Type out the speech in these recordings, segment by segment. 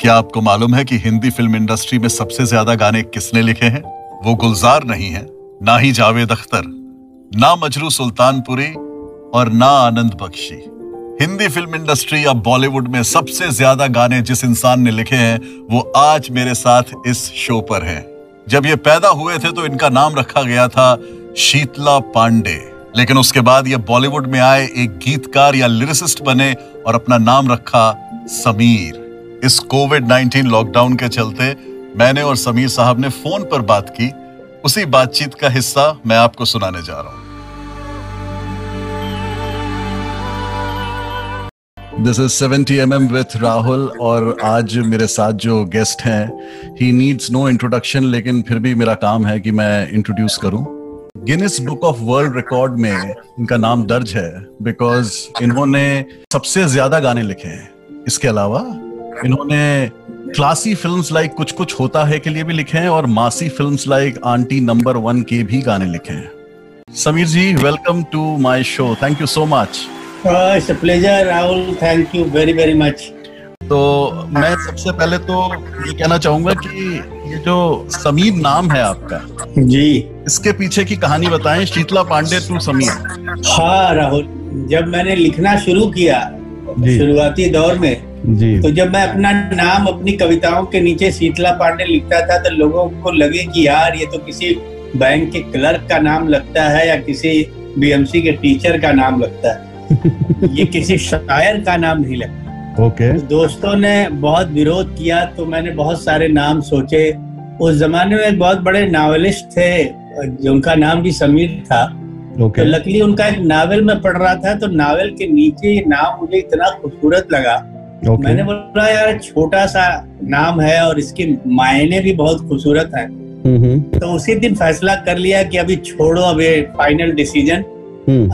क्या आपको मालूम है कि हिंदी फ़िल्म इंडस्ट्री में सबसे ज़्यादा गाने किसने लिखे हैं? वो गुलजार नहीं है, ना ही जावेद अख्तर, ना मजरू सुल्तानपुरी और ना आनंद बख्शी। हिंदी फ़िल्म इंडस्ट्री या बॉलीवुड में सबसे ज़्यादा गाने जिस इंसान ने लिखे हैं, वो आज मेरे साथ इस शो पर है। जब ये पैदा हुए थे तो इनका नाम रखा गया था शीतला पांडे। लेकिन उसके बाद ये बॉलीवुड में आए एक गीतकार या लिरिसिस्ट बने और अपना नाम रखा समीर। इस कोविड 19 लॉकडाउन के चलते मैंने और समीर साहब ने फ़ोन पर बात की। उसी बातचीत का हिस्सा मैं आपको सुनाने जा रहा हूँ। This is 70 M M with Rahul और आज मेरे साथ जो गेस्ट हैं ही नीड्स नो इंट्रोडक्शन लेकिन फिर भी मेरा काम है कि मैं इंट्रोड्यूस करूँ। Guinness book of world record में इनका नाम दर्ज है बिकॉज़ इन्होंने सबसे ज़्यादा गाने लिखे हैं। इसके अलावा इन्होंने क्लासी फिल्म्स लाइक कुछ कुछ होता है के लिए भी लिखे हैं और मासी films like aunty number one के भी गाने लिखे हैं। Sameer ji welcome to my show thank you so much it's pleasure Rahul thank you very very much तो मैं सबसे पहले तो ये कहना चाहूँगा कि ये जो समीर नाम है आपका जी। इसके पीछे की कहानी बताएँ। शीतला पांडे टू समीर। हाँ राहुल जब मैंने लिखना शुरू किया शुरुआती दौर में जी। तो जब मैं अपना नाम अपनी कविताओं के नीचे शीतला पांडे लिखता था तो लोगों को लगे कि यार ये तो किसी बैंक के क्लर्क का नाम लगता है या किसी बीएमसी के टीचर का नाम लगता है। ये किसी शायर का नाम नहीं लगता। ओके। okay. तो दोस्तों ने बहुत विरोध किया तो मैंने बहुत सारे नाम सोचे। उस जमाने में एक बहुत बड़े नावलिस्ट थे उनका नाम भी समीर था। okay. तो लकली उनका एक नावल में पढ़ रहा था तो नावल के नीचे नाम मुझे इतना खूबसूरत लगा। Okay. मैंने बोला यार छोटा सा नाम है और इसके मायने भी बहुत खूबसूरत है। mm-hmm. तो उसी दिन फैसला कर लिया कि अभी छोड़ो अभी फाइनल डिसीज़न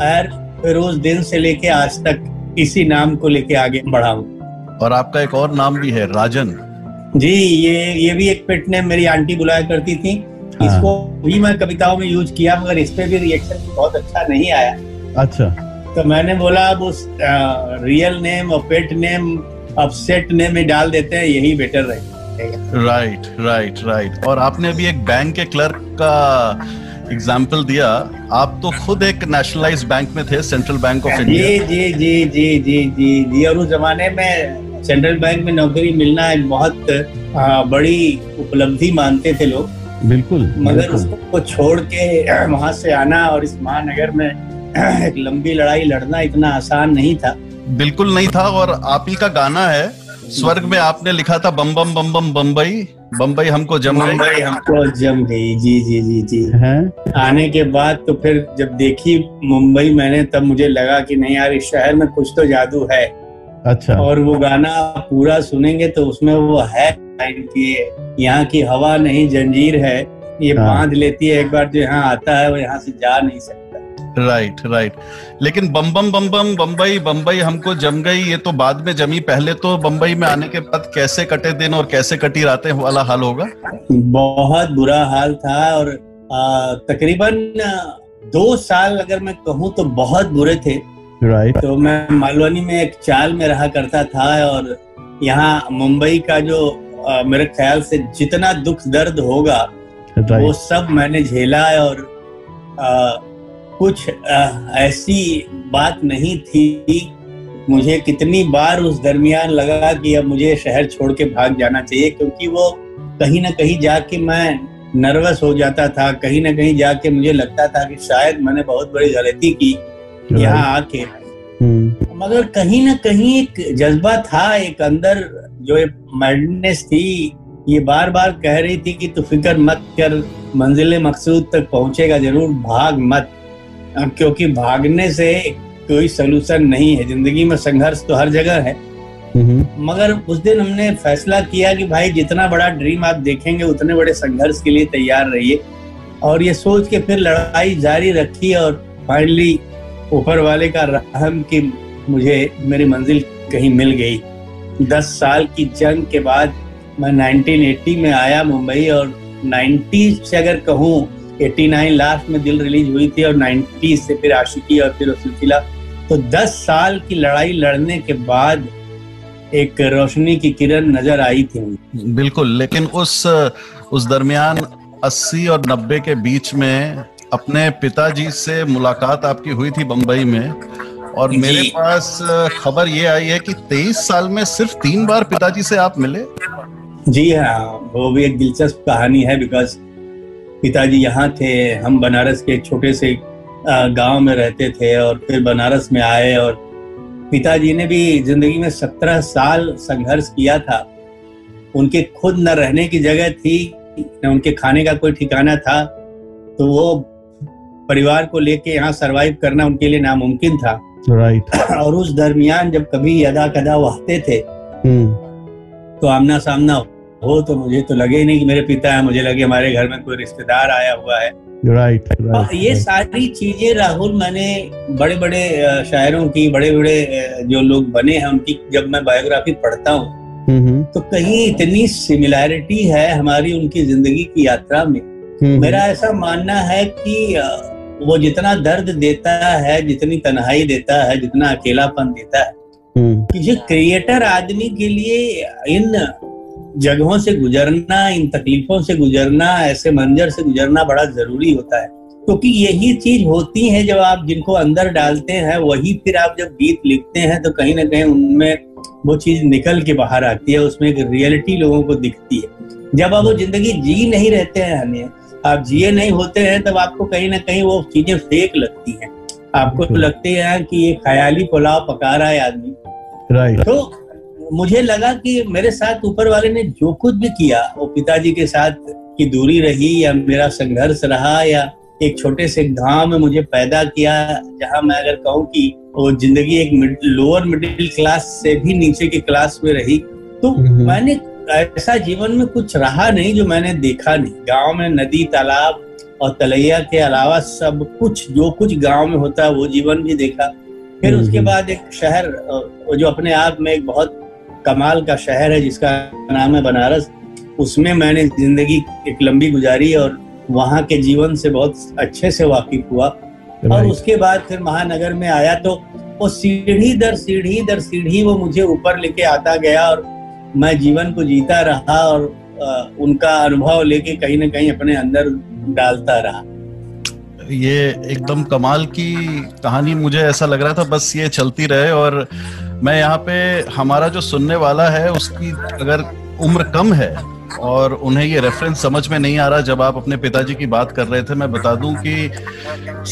और फिर उस दिन से लेके आज तक इसी नाम को लेके आगे बढ़ा हूँ और आपका एक और नाम भी है राजन। जी ये ये भी एक पेट ने मेरी आंटी बुलाया करती थी। हाँ। इसको भी मैं कविताओं में यूज़ किया मगर इस पे भी रिएक्शन बहुत अच्छा नहीं आया। अच्छा। तो मैंने बोला अब उस आ, रियल नेम और पेट नेम अब सेट ने में डाल देते हैं यही बेटर रहे राइट राइट राइट और आपने अभी एक बैंक के क्लर्क का एग्ज़ाम्पल दिया। आप तो खुद एक नेशनलाइज बैंक में थे सेंट्रल बैंक ऑफ़ इंडिया जी जी जी जी जी जी जी और उस जमाने में सेंट्रल बैंक में नौकरी मिलना एक बहुत बड़ी उपलब्धि मानते थे लोग। बिल्कुल मगर उसको छोड़ के वहाँ से आना और इस महानगर में एक लंबी लड़ाई लड़ना इतना आसान नहीं था। बिल्कुल नहीं था और आप ही का गाना है स्वर्ग में आपने लिखा था बम बम बम बम बम्बई बम्बई हमको जम गई। हमको जम गई जी जी जी जी। है? आने के बाद तो फिर जब देखी मुंबई मैंने तब मुझे लगा कि नहीं यार इस शहर में कुछ तो जादू है। अच्छा। और वो गाना पूरा सुनेंगे तो उसमें वो है कि यहाँ की हवा नहीं जंजीर है ये हाँ। बाँध लेती है एक बार जो यहाँ आता है वो यहाँ से जा नहीं सकता। राइट राइट लेकिन बम बम बम बम बम्बई बम्बई हमको जम गई ये तो बाद में जमी। पहले तो बम्बई में आने के बाद कैसे कटे दिन और कैसे कटी रातें वाला हाल होगा? बहुत बुरा हाल था और तकरीबन दो साल अगर मैं कहूँ तो बहुत बुरे थे। राइट तो मैं मालवनी में एक चाल में रहा करता था और यहाँ मुंबई का जो आ, मेरे ख्याल से जितना दुख दर्द होगा वो सब मैंने झेला है और आ, कुछ ऐसी बात नहीं थी। मुझे कितनी बार उस दरमियान लगा कि अब मुझे शहर छोड़ के भाग जाना चाहिए क्योंकि वो कहीं ना कहीं जाके मैं नर्वस हो जाता था। कहीं ना कहीं जाके मुझे लगता था कि शायद मैंने बहुत बड़ी गलती की यहाँ आके। हम्म। मगर कहीं ना कहीं एक जज्बा था एक अंदर जो एक मैडनेस थी। ये बार बार कह रही थी कि तू फ़िक्र मत कर मंजिल मकसूद तक पहुंचेगा ज़रूर भाग मत। क्योंकि भागने से कोई सोल्यूशन नहीं है। ज़िंदगी में संघर्ष तो हर जगह है। मगर उस दिन हमने फैसला किया कि भाई जितना बड़ा ड्रीम आप देखेंगे उतने बड़े संघर्ष के लिए तैयार रहिए। और ये सोच के फिर लड़ाई जारी रखी और फाइनली ऊपर वाले का रहम कि मुझे मेरी मंजिल कहीं मिल गई। दस साल की जंग के बाद मैं 1980 में आया मुंबई और 90 से अगर कहूँ 89 लास्ट में दिल रिलीज़ हुई थी और 90 से फिर आशिकी और फिर सिलसिला तो 10 साल की लड़ाई लड़ने के बाद एक रोशनी की किरण नज़र आई थी बिल्कुल लेकिन उस उस दरमियान 80 और 90 के बीच में अपने पिताजी से मुलाकात आपकी हुई थी बंबई में। और मेरे पास खबर ये आई है कि 23 साल में सिर्फ़ तीन बार पिताजी से आप मिले। जी हाँ वो भी एक दिलचस्प कहानी है बिकॉज़ पिताजी यहाँ थे हम बनारस के छोटे से गाँव में रहते थे और फिर बनारस में आए और पिताजी ने भी ज़िंदगी में सत्रह साल संघर्ष किया था उनके खुद न रहने की जगह थी न उनके खाने का कोई ठिकाना था तो वो परिवार को लेके यहाँ सरवाइव करना उनके लिए नामुमकिन था राइट right. और उस दरमियान जब कभी अदा कदा वो आते थे hmm. तो आमना सामना हो तो मुझे तो लगे ही नहीं कि मेरे पिता है मुझे लगे हमारे घर में कोई रिश्तेदार आया हुआ है। राइट right, right, ये right. सारी चीज़ें राहुल मैंने बड़े बड़े शायरों की बड़े बड़े जो लोग बने हैं उनकी जब मैं बायोग्राफी पढ़ता हूँ तो कहीं इतनी सिमिलैरिटी है हमारी उनकी ज़िंदगी की यात्रा में। मेरा ऐसा मानना है कि वो जितना दर्द देता है जितनी तन्हाई देता है जितना अकेलापन देता है किसी क्रिएटर आदमी के लिए इन जगहों से गुजरना इन तकलीफों से गुजरना ऐसे मंजर से गुजरना बड़ा ज़रूरी होता है। क्योंकि तो यही चीज़ होती है जब आप जिनको अंदर डालते हैं वही फिर आप जब गीत लिखते हैं तो कहीं ना कहीं उनमें वो चीज़ निकल के बाहर आती है उसमें एक रियलिटी लोगों को दिखती है। जब आप वो ज़िंदगी जी नहीं रहते हैं हमें आप जिए नहीं होते हैं तब आपको कहीं ना कहीं वो चीज़ें फेक लगती हैं। आपको तो लगते हैं कि ये ख्याली पुलाव पका रहा है आदमी। राइट। तो मुझे लगा कि मेरे साथ ऊपर वाले ने जो कुछ भी किया वो पिताजी के साथ की दूरी रही या मेरा संघर्ष रहा या एक छोटे से गाँव में मुझे पैदा किया जहाँ मैं अगर कहूँ कि वो ज़िंदगी एक मिड, लोअर मिडिल क्लास से भी नीचे की क्लास में रही तो मैंने ऐसा जीवन में कुछ रहा नहीं जो मैंने देखा नहीं। गाँव में नदी तालाब और तलैया के अलावा सब कुछ जो कुछ गाँव में होता है वो जीवन भी देखा। फिर उसके बाद एक शहर जो अपने आप में एक बहुत कमाल का शहर है जिसका नाम है बनारस। उसमें मैंने ज़िंदगी एक लंबी गुजारी और वहाँ के जीवन से बहुत अच्छे से वाकिफ हुआ। और उसके बाद फिर महानगर में आया तो वो सीढ़ी दर सीढ़ी दर सीढ़ी वो मुझे ऊपर लेके आता गया और मैं जीवन को जीता रहा और उनका अनुभव लेके कहीं ना कहीं अपने अंदर डालता रहा। ये एकदम कमाल की कहानी मुझे ऐसा लग रहा था बस ये चलती रहे और मैं यहाँ पे हमारा जो सुनने वाला है उसकी अगर उम्र कम है और उन्हें ये रेफरेंस समझ में नहीं आ रहा जब आप अपने पिताजी की बात कर रहे थे मैं बता दूँ कि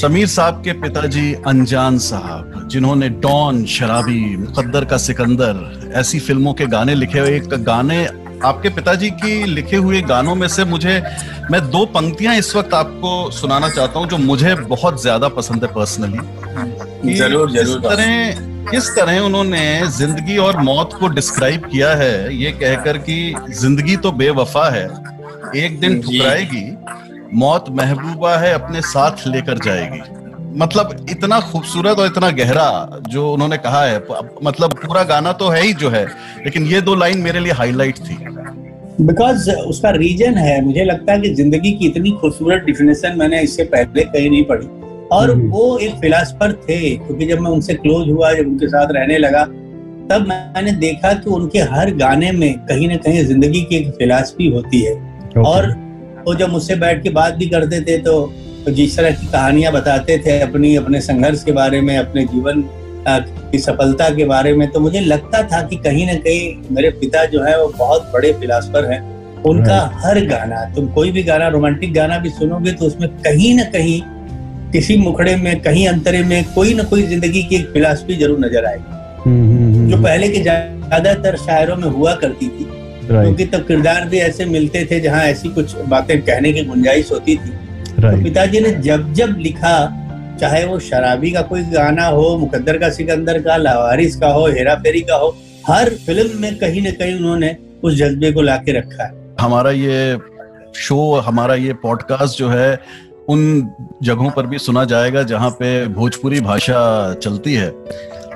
समीर साहब के पिताजी अनजान साहब जिन्होंने डॉन शराबी मुकद्दर का सिकंदर ऐसी फ़िल्मों के गाने लिखे हुए एक गाने आपके पिताजी की लिखे हुए गानों में से मुझे मैं दो पंक्तियाँ इस वक्त आपको सुनाना चाहता हूँ जो मुझे बहुत ज़्यादा पसंद है पर्सनली ज़रूर ज़रूर। तरह किस तरह उन्होंने ज़िंदगी और मौत को डिस्क्राइब किया है ये कहकर कि ज़िंदगी तो बेवफा है एक दिन ठुकराएगी मौत महबूबा है अपने साथ लेकर जाएगी। मतलब इतना खूबसूरत और इतना गहरा जो उन्होंने कहा है मतलब पूरा गाना तो है ही जो है लेकिन ये दो लाइन मेरे लिए हाईलाइट थी। बिकॉज़ उसका रीजन है मुझे लगता है कि ज़िंदगी की इतनी खूबसूरत डिफिनेशन मैंने इससे पहले कहीं नहीं पढ़ी। और हम्म। वो एक फिलासफर थे क्योंकि जब मैं उनसे क्लोज हुआ जब उनके साथ रहने लगा तब मैंने देखा कि उनके हर गाने में कहीं ना कहीं ज़िंदगी की एक फिलासफी होती है okay. और वो जब मुझसे बैठ के बात भी करते थे तो, तो जिस तरह की कहानियाँ बताते थे अपनी अपने संघर्ष के बारे में अपने जीवन की सफलता के बारे में तो मुझे लगता था कि कहीं ना कहीं मेरे पिता जो है वो बहुत बड़े फिलासफर हैं उनका हर गाना तुम कोई भी गाना रोमांटिक गाना भी सुनोगे तो उसमें कहीं ना कहीं किसी मुखड़े में कहीं अंतरे में कोई ना कोई ज़िंदगी की एक फिलासफी ज़रूर नज़र आएगी। हम्म, हम्म, हम्म, जो पहले के ज़्यादातर शायरों में हुआ करती थी क्योंकि तब किरदार भी ऐसे मिलते थे जहाँ ऐसी कुछ बातें कहने की गुंजाइश होती थी। तो पिताजी ने जब जब लिखा चाहे वो शराबी का कोई गाना हो मुकद्दर का सिकंदर का लावारिस का हो हेरा फेरी का हो हर फ़िल्म में कहीं ना कहीं उन्होंने उस जज्बे को लाके रखा है। हमारा ये शो हमारा ये पॉडकास्ट जो है उन जगहों पर भी सुना जाएगा जहाँ पे भोजपुरी भाषा चलती है।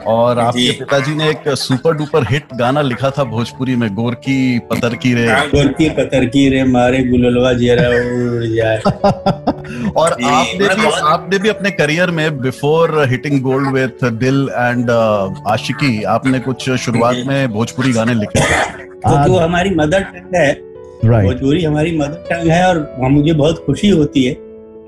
और आपके पिताजी ने एक सुपर डुपर हिट गाना लिखा था भोजपुरी में गोरकी पतरकी रे। हाँ, गोरकी पतरकी रे मारे गुललवा जेरा उड़ जाए और आपने भी आपने भी अपने करियर में before hitting gold with Dil and Aashiqui आपने कुछ शुरुआत में भोजपुरी गाने लिखे? क्योंकि वो हमारी मदर टंग है। भोजपुरी हमारी मदर टंग है और मुझे बहुत खुशी होती है।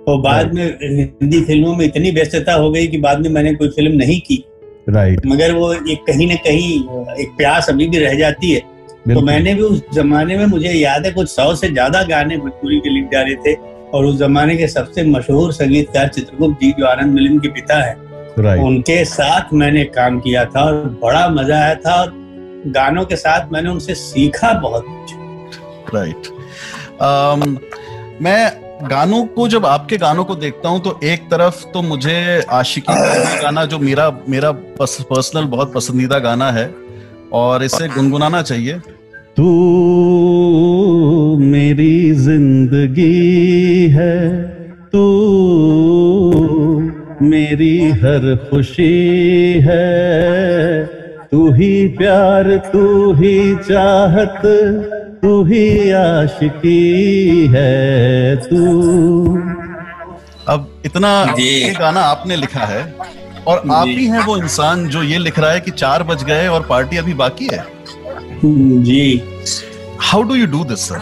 और बाद में हिंदी फ़िल्मों में इतनी व्यस्तता हो गई कि बाद में मैंने कोई फ़िल्म नहीं की। राइट मगर वो एक कहीं ना कहीं एक प्यास अभी भी रह जाती है। तो मैंने भी उस जमाने में मुझे याद है कुछ सौ से ज़्यादा गाने भोजपुरी के लिख डाले थे और उस जमाने के सबसे मशहूर संगीतकार चित्रगुप्त जी जो आनंद मिलिम के पिता है right. उनके साथ मैंने काम किया था और बड़ा मज़ा आया था और गानों के साथ मैंने उनसे सीखा बहुत कुछ। राइट um, मैं गानों को जब आपके गानों को देखता हूँ तो एक तरफ़ तो मुझे आशिकी गाना जो मेरा मेरा पर्सनल बहुत पसंदीदा गाना है, और इसे गुनगुनाना चाहिए। तू मेरी ज़िंदगी है, तू मेरी हर खुशी है तू ही प्यार तू ही चाहत तू ही आशिकी है तू। अब इतना ये गाना आपने लिखा है और आप ही हैं वो इंसान जो ये लिख रहा है कि चार बज गए और पार्टी अभी बाकी है। जी। How do you do this sir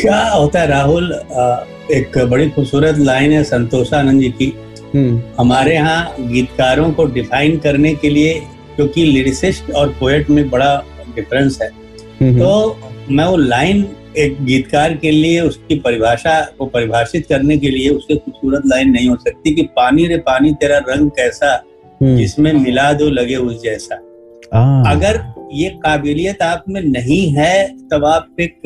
क्या होता है राहुल एक बड़ी खूबसूरत लाइन है संतोषानंद जी की। हम्म। हमारे यहाँ गीतकारों को डिफाइन करने के लिए क्योंकि लिरिसिस्ट और पोएट में बड़ा डिफरेंस है। तो मैं वो लाइन एक गीतकार के लिए उसकी परिभाषा को परिभाषित करने के लिए उससे खूबसूरत लाइन नहीं हो सकती कि पानी रे पानी तेरा रंग कैसा हम्म। जिसमें मिला दो लगे उस जैसा अगर ये काबिलियत आप में नहीं है तब आप एक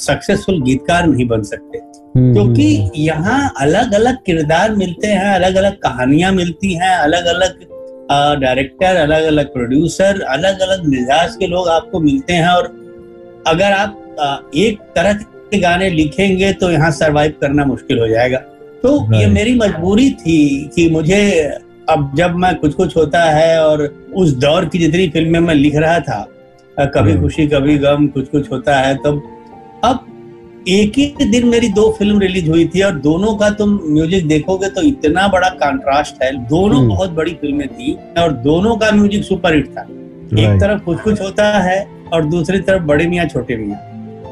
सक्सेसफुल गीतकार नहीं बन सकते क्योंकि। यहाँ अलग अलग किरदार मिलते हैं अलग अलग कहानियाँ मिलती हैं अलग अलग डायरेक्टर अलग अलग प्रोड्यूसर अलग अलग मिजाज के लोग आपको मिलते हैं और अगर आप एक तरह के गाने लिखेंगे तो यहाँ सरवाइव करना मुश्किल हो जाएगा। तो ये मेरी मजबूरी थी कि मुझे अब जब मैं कुछ कुछ होता है और उस दौर की जितनी फ़िल्में मैं लिख रहा था कभी खुशी कभी गम कुछ कुछ होता है तब तो अब एक ही दिन मेरी दो फ़िल्म रिलीज़ हुई थी और दोनों का तुम म्यूज़िक देखोगे तो इतना बड़ा कंट्रास्ट है। दोनों हम्म। बहुत बड़ी फ़िल्में थी और दोनों का म्यूज़िक सुपर हिट था। एक तरफ़ कुछ कुछ होता है और दूसरी तरफ़ बड़े मियाँ छोटे मियाँ।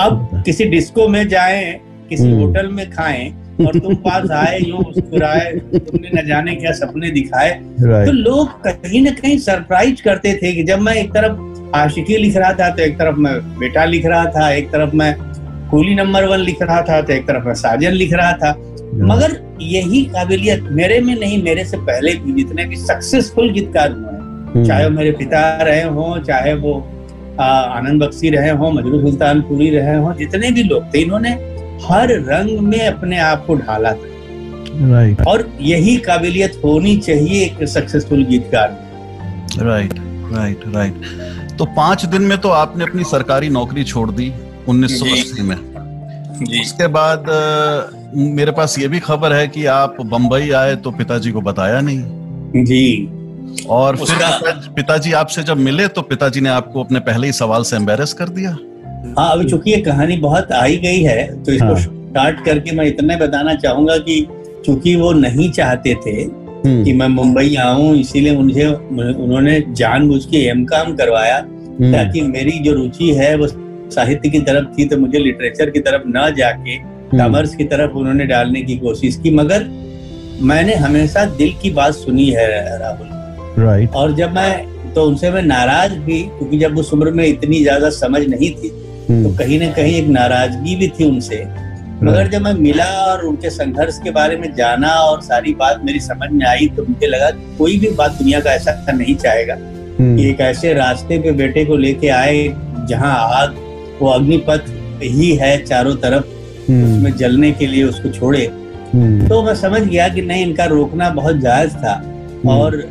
अब किसी डिस्को में जाए किसी हम्म। होटल में खाएँ और तुम पास आए यूँ मुस्कुराए तुमने न जाने क्या सपने दिखाए। तो लोग कहीं ना कहीं सरप्राइज़ करते थे कि जब मैं एक तरफ़ आशिकी लिख रहा था तो एक तरफ़ मैं बेटा लिख रहा था एक तरफ़ मैं कूली नंबर वन लिख रहा था तो एक तरफ़ मैं साजन लिख रहा था। मगर यही काबिलियत मेरे में नहीं मेरे से पहले भी जितने भी सक्सेसफुल गीतकार हुए हैं हम्म। चाहे वो मेरे पिता रहे हों चाहे वो आनंद बख्शी रहे हों मजरू सुल्तानपुरी रहे हों जितने भी लोग थे इन्होंने हर रंग में अपने आप को ढाला था। राइट और यही काबिलियत होनी चाहिए एक सक्सेसफुल गीतकार राइट राइट राइट तो पाँच दिन में तो आपने अपनी सरकारी नौकरी छोड़ दी। 1980 में जी। उसके बाद मेरे पास ये भी खबर है कि आप बंबई आए तो पिताजी को बताया नहीं जी और फिर पिताजी आपसे जब मिले तो पिताजी ने आपको अपने पहले ही सवाल से एम्बेरस कर दिया हाँ अभी चूँकि ये कहानी बहुत आई गई है तो इसको हाँ। स्टार्ट करके मैं इतना बताना चाहूँगा कि चूँकि वो नहीं चाहते थे हम्म। कि मैं मुंबई आऊँ इसीलिए मुझे उन्होंने जानबूझ के एम काम करवाया हम्म। ताकि मेरी जो रुचि है वो साहित्य की तरफ़ थी तो मुझे लिटरेचर की तरफ़ न जाके कॉमर्स हम्म। की तरफ़ उन्होंने डालने की कोशिश की मगर मैंने हमेशा दिल की बात सुनी है राहुल राइट right. और जब मैं तो उनसे मैं नाराज़ भी क्योंकि जब उस उम्र में इतनी ज़्यादा समझ नहीं थी तो हम्म। कहीं ना कहीं एक नाराज़गी भी थी उनसे मगर जब मैं मिला और उनके संघर्ष के बारे में जाना और सारी बात मेरी समझ में आई तो मुझे लगा कोई भी बात दुनिया का ऐसा नहीं चाहेगा हम्म। कि एक ऐसे रास्ते पे बेटे को लेके आए जहाँ आग वो अग्निपथ ही है चारों तरफ़। हम्म। उसमें जलने के लिए उसको छोड़े। तो मैं समझ गया कि नहीं इनका रोकना बहुत जायज़ था। और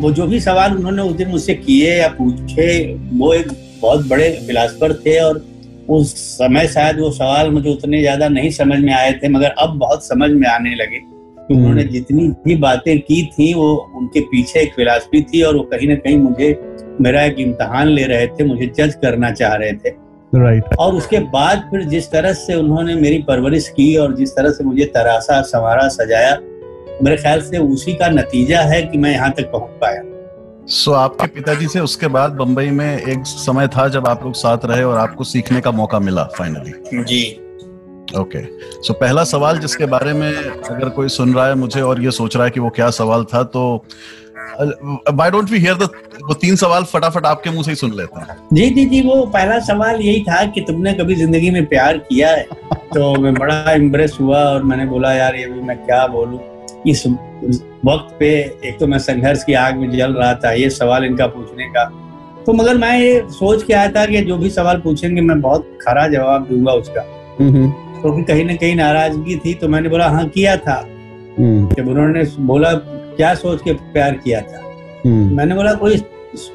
वो जो भी सवाल उन्होंने उस दिन मुझसे किए या पूछे वो एक बहुत बड़े फिलासफर थे और उस समय शायद वो सवाल मुझे उतने ज़्यादा नहीं समझ में आए थे मगर अब बहुत समझ में आने लगे। कि उन्होंने हम्म। जितनी भी बातें की थी वो उनके पीछे एक फिलासफी थी और वो कहीं ना कहीं मुझे मेरा एक इम्तहान ले रहे थे मुझे जज करना चाह रहे थे। Right right. और उसके बाद फिर जिस तरह से उन्होंने मेरी परवरिश की और जिस तरह से मुझे तरासा संवारा सजाया मेरे ख्याल से उसी का नतीजा है कि मैं यहाँ तक पहुँच पाया सो so, आपके पिताजी से उसके बाद बंबई में एक समय था जब आप लोग साथ रहे और आपको सीखने का मौका मिला फाइनली जी ओके okay. सो so, पहला सवाल जिसके बारे में अगर कोई सुन रहा है मुझे और ये सोच रहा है कि वो क्या सवाल था तो why don't we hear the वो तीन सवाल फटाफट आपके मुँह से ही सुन लेते हैं। जी जी जी वो पहला सवाल यही था कि तुमने कभी ज़िंदगी में प्यार किया है? तो मैं बड़ा इम्प्रेस हुआ और मैंने बोला यार ये भी मैं क्या बोलूँ? इस वक्त पे एक तो मैं संघर्ष की आग में जल रहा था ये सवाल इनका पूछने का। तो मगर मैं ये सोच के आया था कि जो भी सवाल पूछेंगे मैं बहुत खरा जवाब दूँगा उसका। क्योंकि तो कहीं ना कहीं नाराज़गी थी तो मैंने बोला हाँ किया था। हम्म। जब उन्होंने बोला क्या सोच के प्यार किया था? हम्म। मैंने बोला कोई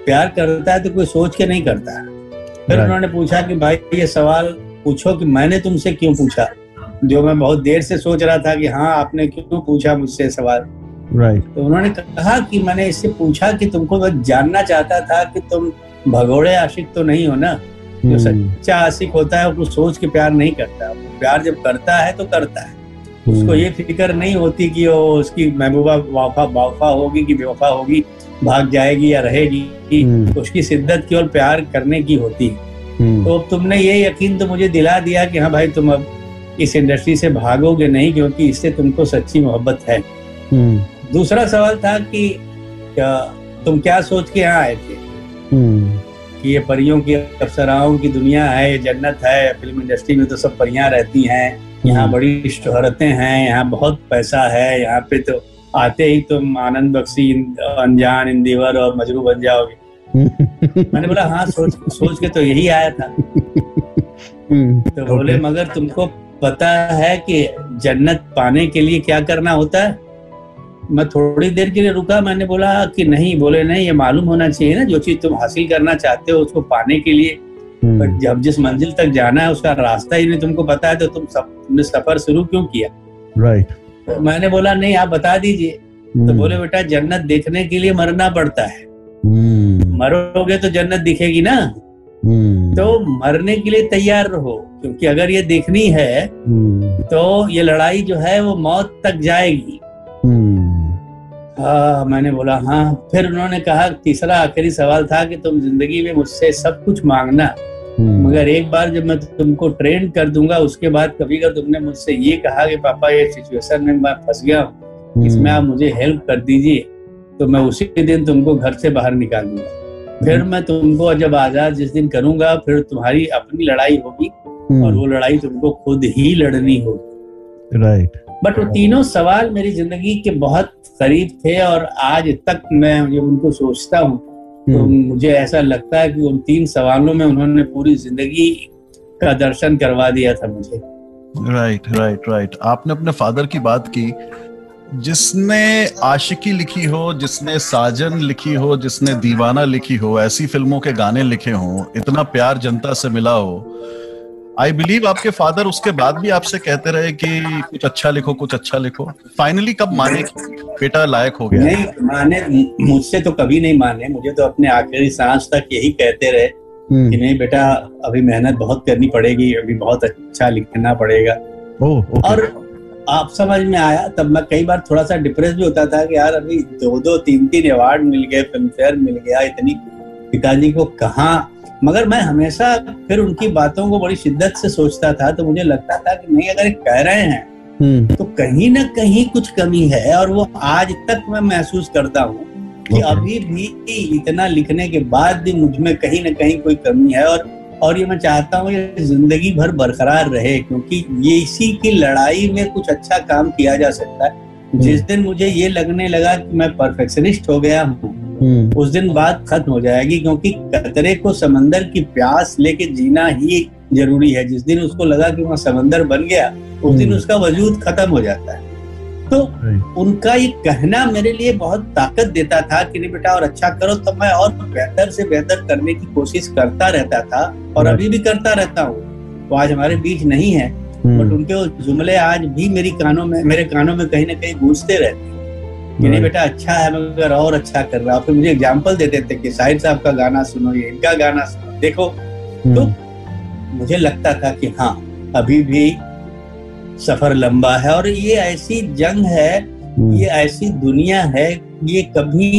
प्यार करता है तो कोई सोच के नहीं करता फिर उन्होंने पूछा कि भाई ये सवाल पूछो कि मैंने तुमसे क्यों पूछा? जो मैं बहुत देर से सोच रहा था कि हाँ आपने क्यों पूछा मुझसे सवाल? Right right. तो उन्होंने कहा कि मैंने इससे पूछा कि तुमको मैं जानना चाहता था कि तुम भगोड़े आशिक तो नहीं हो ना? जो हम्म। सच्चा आशिक होता है वो सोच के प्यार नहीं करता। वो प्यार जब करता है तो करता है। उसको हम्म। ये फ़िक्र नहीं होती कि वो उसकी महबूबा वाफा वाफा होगी कि बेवफा होगी भाग जाएगी या रहेगी हम्म। उसकी शिद्दत केवल प्यार करने की होती है तो तुमने ये यकीन तो मुझे दिला दिया कि हाँ भाई तुम अब इस इंडस्ट्री से भागोगे नहीं क्योंकि इससे तुमको सच्ची मोहब्बत है हम्म। दूसरा सवाल था कि क्या तुम क्या सोच के यहाँ आए थे हम्म। कि ये परियों की अप्सराओं की दुनिया है ये जन्नत है फ़िल्म इंडस्ट्री में तो सब परियाँ रहती हैं यहाँ हम्म। बड़ी शोहरतें हैं यहाँ बहुत पैसा है यहाँ पे तो आते ही तुम आनंद बख्शी अनजान इंदिवर और मजरू बन जाओगे। मैंने बोला हाँ सोच सोच के तो यही आया था। तो बोले मगर तुमको पता है कि जन्नत पाने के लिए क्या करना होता है? मैं थोड़ी देर के लिए रुका मैंने बोला कि नहीं बोले नहीं ये मालूम होना चाहिए ना जो चीज़ तुम हासिल करना चाहते हो उसको पाने के लिए हम्म। जब जिस मंजिल तक जाना है उसका रास्ता ही नहीं तुमको पता है तो तुम सब तुमने सफ़र शुरू क्यों किया राइट तो मैंने बोला नहीं आप बता दीजिए तो हम्म। बोले बेटा जन्नत देखने के लिए मरना पड़ता है हम्म। मरोगे तो जन्नत दिखेगी ना तो मरने के लिए तैयार रहो क्योंकि अगर ये देखनी है। तो ये लड़ाई जो है वो मौत तक जाएगी हाँ मैंने बोला हाँ फिर उन्होंने कहा तीसरा आखिरी सवाल था कि तुम ज़िंदगी में मुझसे सब कुछ मांगना। मगर एक बार जब मैं तुमको ट्रेन कर दूँगा उसके बाद कभी अगर तुमने मुझसे ये कहा कि पापा ये सिचुएशन में मैं फंस गया हूँ इसमें आप मुझे हेल्प कर दीजिए तो मैं उसी दिन तुमको घर से बाहर निकाल दूँगा। फिर मैं तुमको जब आज़ाद जिस दिन करूँगा फिर तुम्हारी अपनी लड़ाई होगी हम्म। और वो लड़ाई तुमको खुद ही लड़नी होगी। राइट बट वो तीनों सवाल मेरी ज़िंदगी के बहुत करीब थे और आज तक मैं जब उनको सोचता हूँ। तो हम्म। मुझे ऐसा लगता है कि उन तीन सवालों में उन्होंने पूरी ज़िंदगी का दर्शन करवा दिया था मुझे। राइट राइट राइट आपने अपने फादर की बात की। जिसने आशिकी लिखी हो जिसने साजन लिखी हो जिसने दीवाना लिखी हो ऐसी फ़िल्मों के गाने लिखे हो इतना प्यार जनता से मिला हो आई बिलीव आपके फादर उसके बाद भी आपसे कहते रहे कि कुछ अच्छा लिखो कुछ अच्छा लिखो। फाइनली कब माने बेटा लायक हो गया? नहीं माने मुझसे तो कभी नहीं माने। मुझे तो अपने आखिरी सांस तक यही कहते रहे हम्म। कि नहीं बेटा अभी मेहनत बहुत करनी पड़ेगी अभी बहुत अच्छा लिखना पड़ेगा। ओ, और आप समझ में आया तब मैं कई बार थोड़ा सा डिप्रेस भी होता था कि यार अभी दो दो तीन तीन अवार्ड मिल गए फ़िल्म फेयर मिल गया इतनी पिताजी को कहा मगर मैं हमेशा फिर उनकी बातों को बड़ी शिद्दत से सोचता था तो मुझे लगता था कि नहीं अगर कह रहे हैं हम्म। तो कहीं ना कहीं कुछ कमी है और वो आज तक मैं महसूस करता हूँ कि अभी भी इतना लिखने के बाद भी मुझमें कहीं ना कहीं कोई कमी है और और ये मैं चाहता हूँ ये ज़िंदगी भर बरकरार रहे क्योंकि ये इसी की लड़ाई में कुछ अच्छा काम किया जा सकता है हम्म। जिस दिन मुझे ये लगने लगा कि मैं परफेक्शनिस्ट हो गया हूँ। उस दिन बात खत्म हो जाएगी क्योंकि कतरे को समंदर की प्यास लेके जीना ही ज़रूरी है। जिस दिन उसको लगा कि वहाँ समंदर बन गया उस दिन हम्म। उसका वजूद खत्म हो जाता है। तो उनका ये कहना मेरे लिए बहुत ताकत देता था कि नहीं बेटा और अच्छा करो तो मैं और बेहतर से बेहतर करने की कोशिश करता रहता था और अभी भी करता रहता हूँ। वो आज हमारे बीच नहीं है हम्म। बट उनके वो जुमले आज भी मेरी कानों में मेरे कानों में कहीं ना कहीं गूंजते रहते हैं। कि नहीं बेटा अच्छा है मगर और अच्छा कर रहा फिर मुझे एग्ज़ाम्पल देते थे कि साहिर साहब का गाना सुनो ये इनका गाना सुनो। देखो हम्म। तो मुझे लगता था कि हाँ अभी भी सफ़र लंबा है और ये ऐसी जंग है हम्म। ये ऐसी दुनिया है ये कभी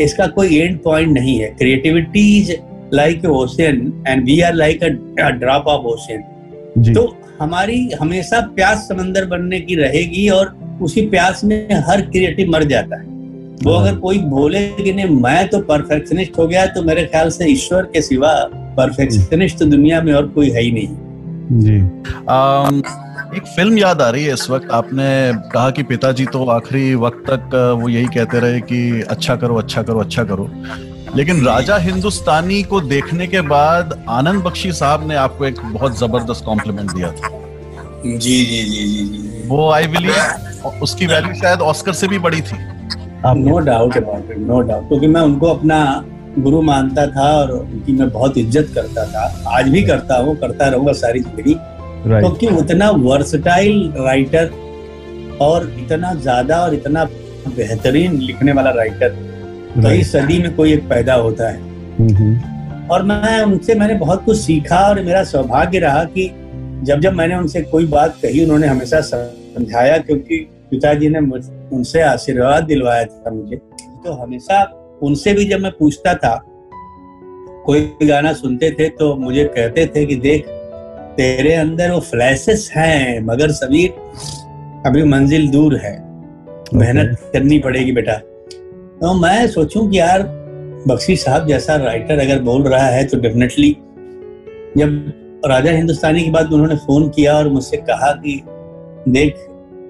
इसका कोई एंड पॉइंट नहीं है। Creativity is like ocean and we are like a drop of ocean तो हमारी हमेशा प्यास समंदर बनने की रहेगी और उसी प्यास में हर क्रिएटिव मर जाता है। वो हाँ। अगर कोई बोले कि नहीं मैं तो परफेक्शनिस्ट हो गया तो मेरे ख्याल से ईश्वर के सिवा परफेक्शनिस्ट दुनिया में और कोई है ही नहीं। जी। um, एक फ़िल्म याद आ रही है इस वक्त। आपने कहा कि पिताजी तो आखिरी वक्त तक वो यही कहते रहे कि अच्छा करो अच्छा करो अच्छा करो। लेकिन राजा हिंदुस्तानी को देखने के बाद आनंद बख्शी साहब ने आपको एक बहुत ज़बरदस्त कॉम्प्लीमेंट दिया था। जी जी जी जी जी। वो आई बिलीव उसकी वैल्यू शायद ऑस्कर से भी बड़ी थी। No doubt about it no doubt क्योंकि मैं उनको अपना गुरु मानता था और उनकी मैं बहुत इज़्ज़त करता था। आज भी करता हूँ करता रहूँगा सारी ज़िंदगी। क्योंकि तो उतना वर्सटाइल राइटर और इतना ज़्यादा और इतना बेहतरीन लिखने वाला राइटर कई सदी में कोई एक पैदा होता है। Mm-hmm. और मैं उनसे मैंने बहुत कुछ सीखा और मेरा सौभाग्य रहा कि जब जब मैंने उनसे कोई बात कही उन्होंने हमेशा समझाया क्योंकि पिताजी ने उनसे आशीर्वाद दिलवाया था मुझे। तो हमेशा उनसे भी जब मैं पूछता था कोई गाना सुनते थे तो मुझे कहते थे कि देख तेरे अंदर वो फ्लैशेस हैं मगर समीर अभी मंजिल दूर है। मेहनत करनी पड़ेगी बेटा। तो मैं सोचूं कि यार बख्शी साहब जैसा राइटर अगर बोल रहा है तो डेफिनेटली जब राजा हिंदुस्तानी के बाद उन्होंने फ़ोन किया और मुझसे कहा कि देख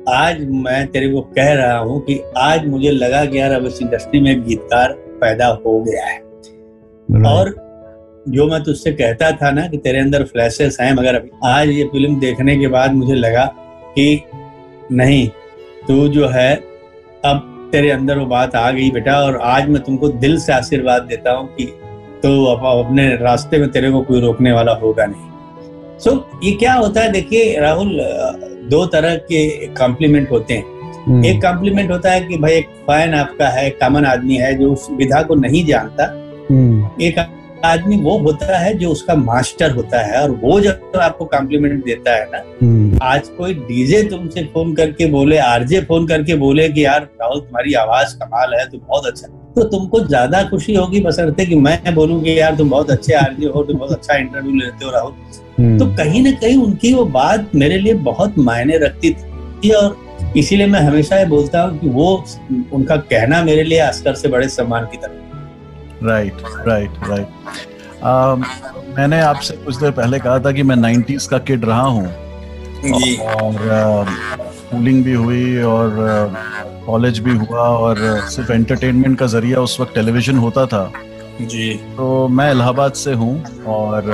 आज मैं तेरे को कह रहा हूँ कि आज मुझे लगा कि यार अब इस इंडस्ट्री में गीतकार पैदा हो गया है। और जो मैं तुझसे कहता था ना कि तेरे अंदर फ्लैशेस हैं मगर अभी आज ये फ़िल्म देखने के बाद मुझे लगा कि नहीं तू जो है अब तेरे अंदर वो बात आ गई बेटा और आज मैं तुमको दिल से आशीर्वाद देता हूँ कि तो अपने रास्ते में तेरे को कोई रोकने वाला होगा नहीं। सो so, ये क्या होता है देखिए राहुल दो तरह के कॉम्प्लीमेंट होते हैं हम्म। एक कॉम्प्लीमेंट होता है कि भाई एक फ़ैन आपका है कॉमन आदमी है जो उस विधा को नहीं जानता हम्म। एक आदमी वो होता है जो उसका मास्टर होता है और वो जब आपको कॉम्प्लीमेंट देता है ना हम्म। आज कोई डीजे तुमसे फ़ोन करके बोले आरजे फ़ोन करके बोले कि यार राहुल तुम्हारी आवाज़ कमाल है तो बहुत अच्छा तो तुमको ज़्यादा खुशी होगी बसरते कि मैं बोलूँ कि यार तुम बहुत अच्छे आरजे हो तुम बहुत अच्छा इंटरव्यू लेते हो राहुल तो हम्म। कहीं ना कहीं उनकी वो बात मेरे लिए बहुत मायने रखती थी और इसीलिए मैं हमेशा ये बोलता हूँ कि वो उनका कहना मेरे लिए अस्कर से बड़े सम्मान की तरह। राइट राइट राइट मैंने आपसे कुछ देर पहले कहा था कि मैं नाइन्टीज का किड रहा हूँ। और स्कूलिंग भी हुई और कॉलेज भी हुआ और सिर्फ़ एंटरटेनमेंट का ज़रिया उस वक्त टेलीविज़न होता था। जी। तो मैं इलाहाबाद से हूँ और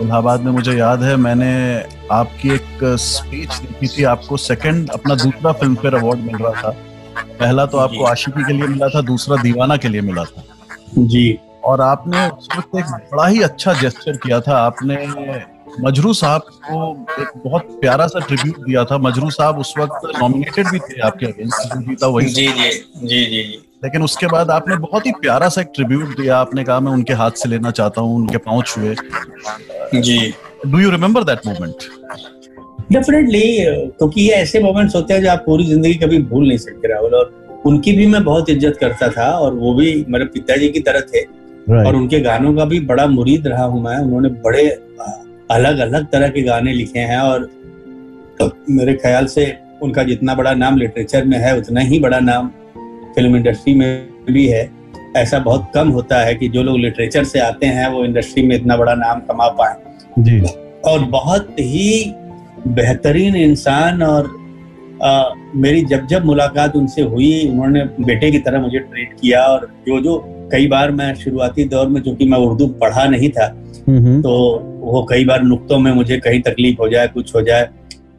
इलाहाबाद में मुझे याद है मैंने आपकी एक स्पीच देखी थी आपको सेकंड अपना दूसरा फ़िल्म फेयर अवार्ड मिल रहा था। पहला तो आपको आशिकी के लिए मिला था दूसरा दीवाना के लिए मिला था। जी। और आपने उस वक्त एक बड़ा ही अच्छा जेस्टर किया था। आपने मजरू साहब को एक बहुत प्यारा सा ट्रिब्यूट दिया था। मजरू साहब उस वक्त नॉमिनेटेड भी थे आपके अगेंस्ट जीता वही। जी। जी जी जी। लेकिन उसके बाद आपने बहुत ही प्यारा सा एक ट्रिब्यूट दिया। आपने कहा मैं उनके हाथ से लेना चाहता हूँ उनके पाँव छुए। जी। Do you remember that moment definitely क्योंकि ये ऐसे मोमेंट्स होते हैं जो आप पूरी ज़िंदगी कभी भूल नहीं सकते राहुल। और उनकी भी मैं बहुत इज़्ज़त करता था और वो भी मेरे पिताजी की तरह थे। Right. और उनके गानों का भी बड़ा मुरीद रहा हूँ मैं। उन्होंने बड़े अलग अलग तरह के गाने लिखे हैं और तो मेरे ख्याल से उनका जितना बड़ा नाम लिटरेचर में है उतना ही बड़ा नाम फ़िल्म इंडस्ट्री में भी है ऐसा बहुत कम होता है कि जो लोग लिटरेचर से आते हैं वो इंडस्ट्री में इतना बड़ा नाम कमा पाए। जी। और बहुत ही बेहतरीन इंसान और आ, मेरी जब जब मुलाकात उनसे हुई उन्होंने बेटे की तरह मुझे ट्रीट किया और जो जो कई बार मैं शुरुआती दौर में चूँकि मैं उर्दू पढ़ा नहीं था तो वो कई बार नुक्तों में मुझे कहीं तकलीफ़ हो जाए कुछ हो जाए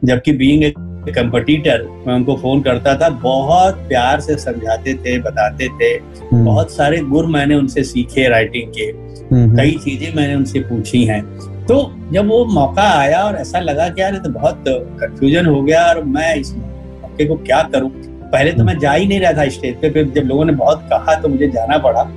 जबकि बीइंग कंपटीटर मैं उनको फ़ोन करता था बहुत प्यार से समझाते थे बताते थे। हम्म। बहुत सारे गुर मैंने उनसे सीखे राइटिंग के। कई चीज़ें मैंने उनसे पूछी हैं। तो जब वो मौका आया और ऐसा लगा कि यार तो बहुत कंफ्यूजन हो गया और मैं इस मौके को क्या करूँ? पहले तो मैं जा ही नहीं रहा था स्टेज पे फिर जब लोगों ने बहुत कहा तो मुझे जाना पड़ा।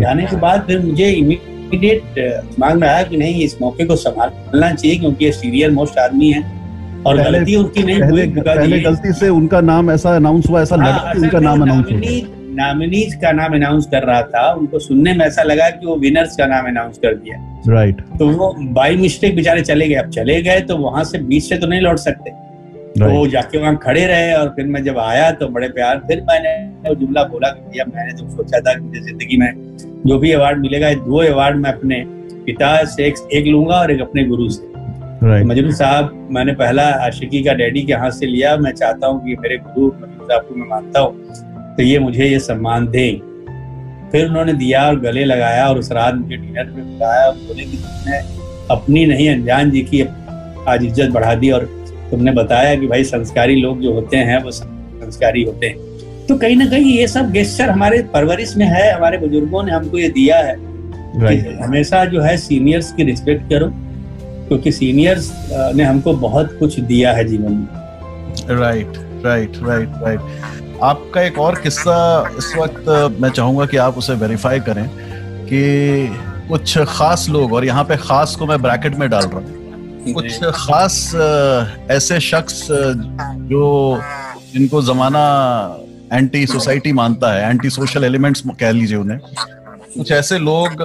जाने के बाद फिर मुझे इमीडिएट दिमाग में आया कि नहीं इस मौके को संभालना चाहिए क्योंकि ये सीनियर मोस्ट आदमी है। और गलती उनकी नहीं हुई पहले गलती से उनका नाम ऐसा अनाउंस हुआ ऐसा हाँ, लगा कि उनका नाम अनाउंस हुआ नॉमिनीज का नाम अनाउंस कर रहा था उनको सुनने में ऐसा लगा कि वो विनर्स का नाम अनाउंस कर दिया। Right right. तो वो बाई मिस्टेक बेचारे चले गए। अब चले गए तो वहाँ से बीच से तो नहीं लौट सकते। तो right. तो जाके वहाँ खड़े रहे और फिर मैं जब आया तो बड़े प्यार फिर मैंने वो जुमला बोला कि भैया मैंने तो सोचा था कि मुझे ज़िंदगी में जो भी अवार्ड मिलेगा दो अवार्ड मैं अपने पिता से एक, एक लूँगा और एक अपने गुरु से। Right. मजरू साहब मैंने पहला आशिकी का डैडी के हाथ से लिया। मैं चाहता हूँ कि मेरे गुरु मजरू साहब को मैं मानता हूँ। तो ये मुझे ये सम्मान दें। फिर उन्होंने दिया और गले लगाया और उस रात मुझे डिनर में बुलाया और बोले कि तुमने अपनी नहीं अनजान जी की आज इज़्ज़त बढ़ा दी और तुमने बताया कि भाई संस्कारी लोग जो होते हैं वो संस्कारी होते हैं। तो कहीं ना कहीं ये सब गेस्टर हमारे परवरिश में है हमारे बुज़ुर्गों ने हमको ये दिया है हमेशा जो है सीनियर्स की रिस्पेक्ट करो। क्योंकि सीनियर्स ने हमको बहुत कुछ दिया है जीवन में। राइट राइट राइट राइट आपका एक और किस्सा इस वक्त मैं चाहूँगा कि आप उसे वेरीफाई करें कि कुछ खास लोग और यहाँ पे खास को मैं ब्रैकेट में डाल रहा हूँ। कुछ खास ऐसे शख्स जो जिनको जमाना एंटी सोसाइटी मानता है एंटी सोशल एलिमेंट्स कह लीजिए उन्हें। कुछ ऐसे लोग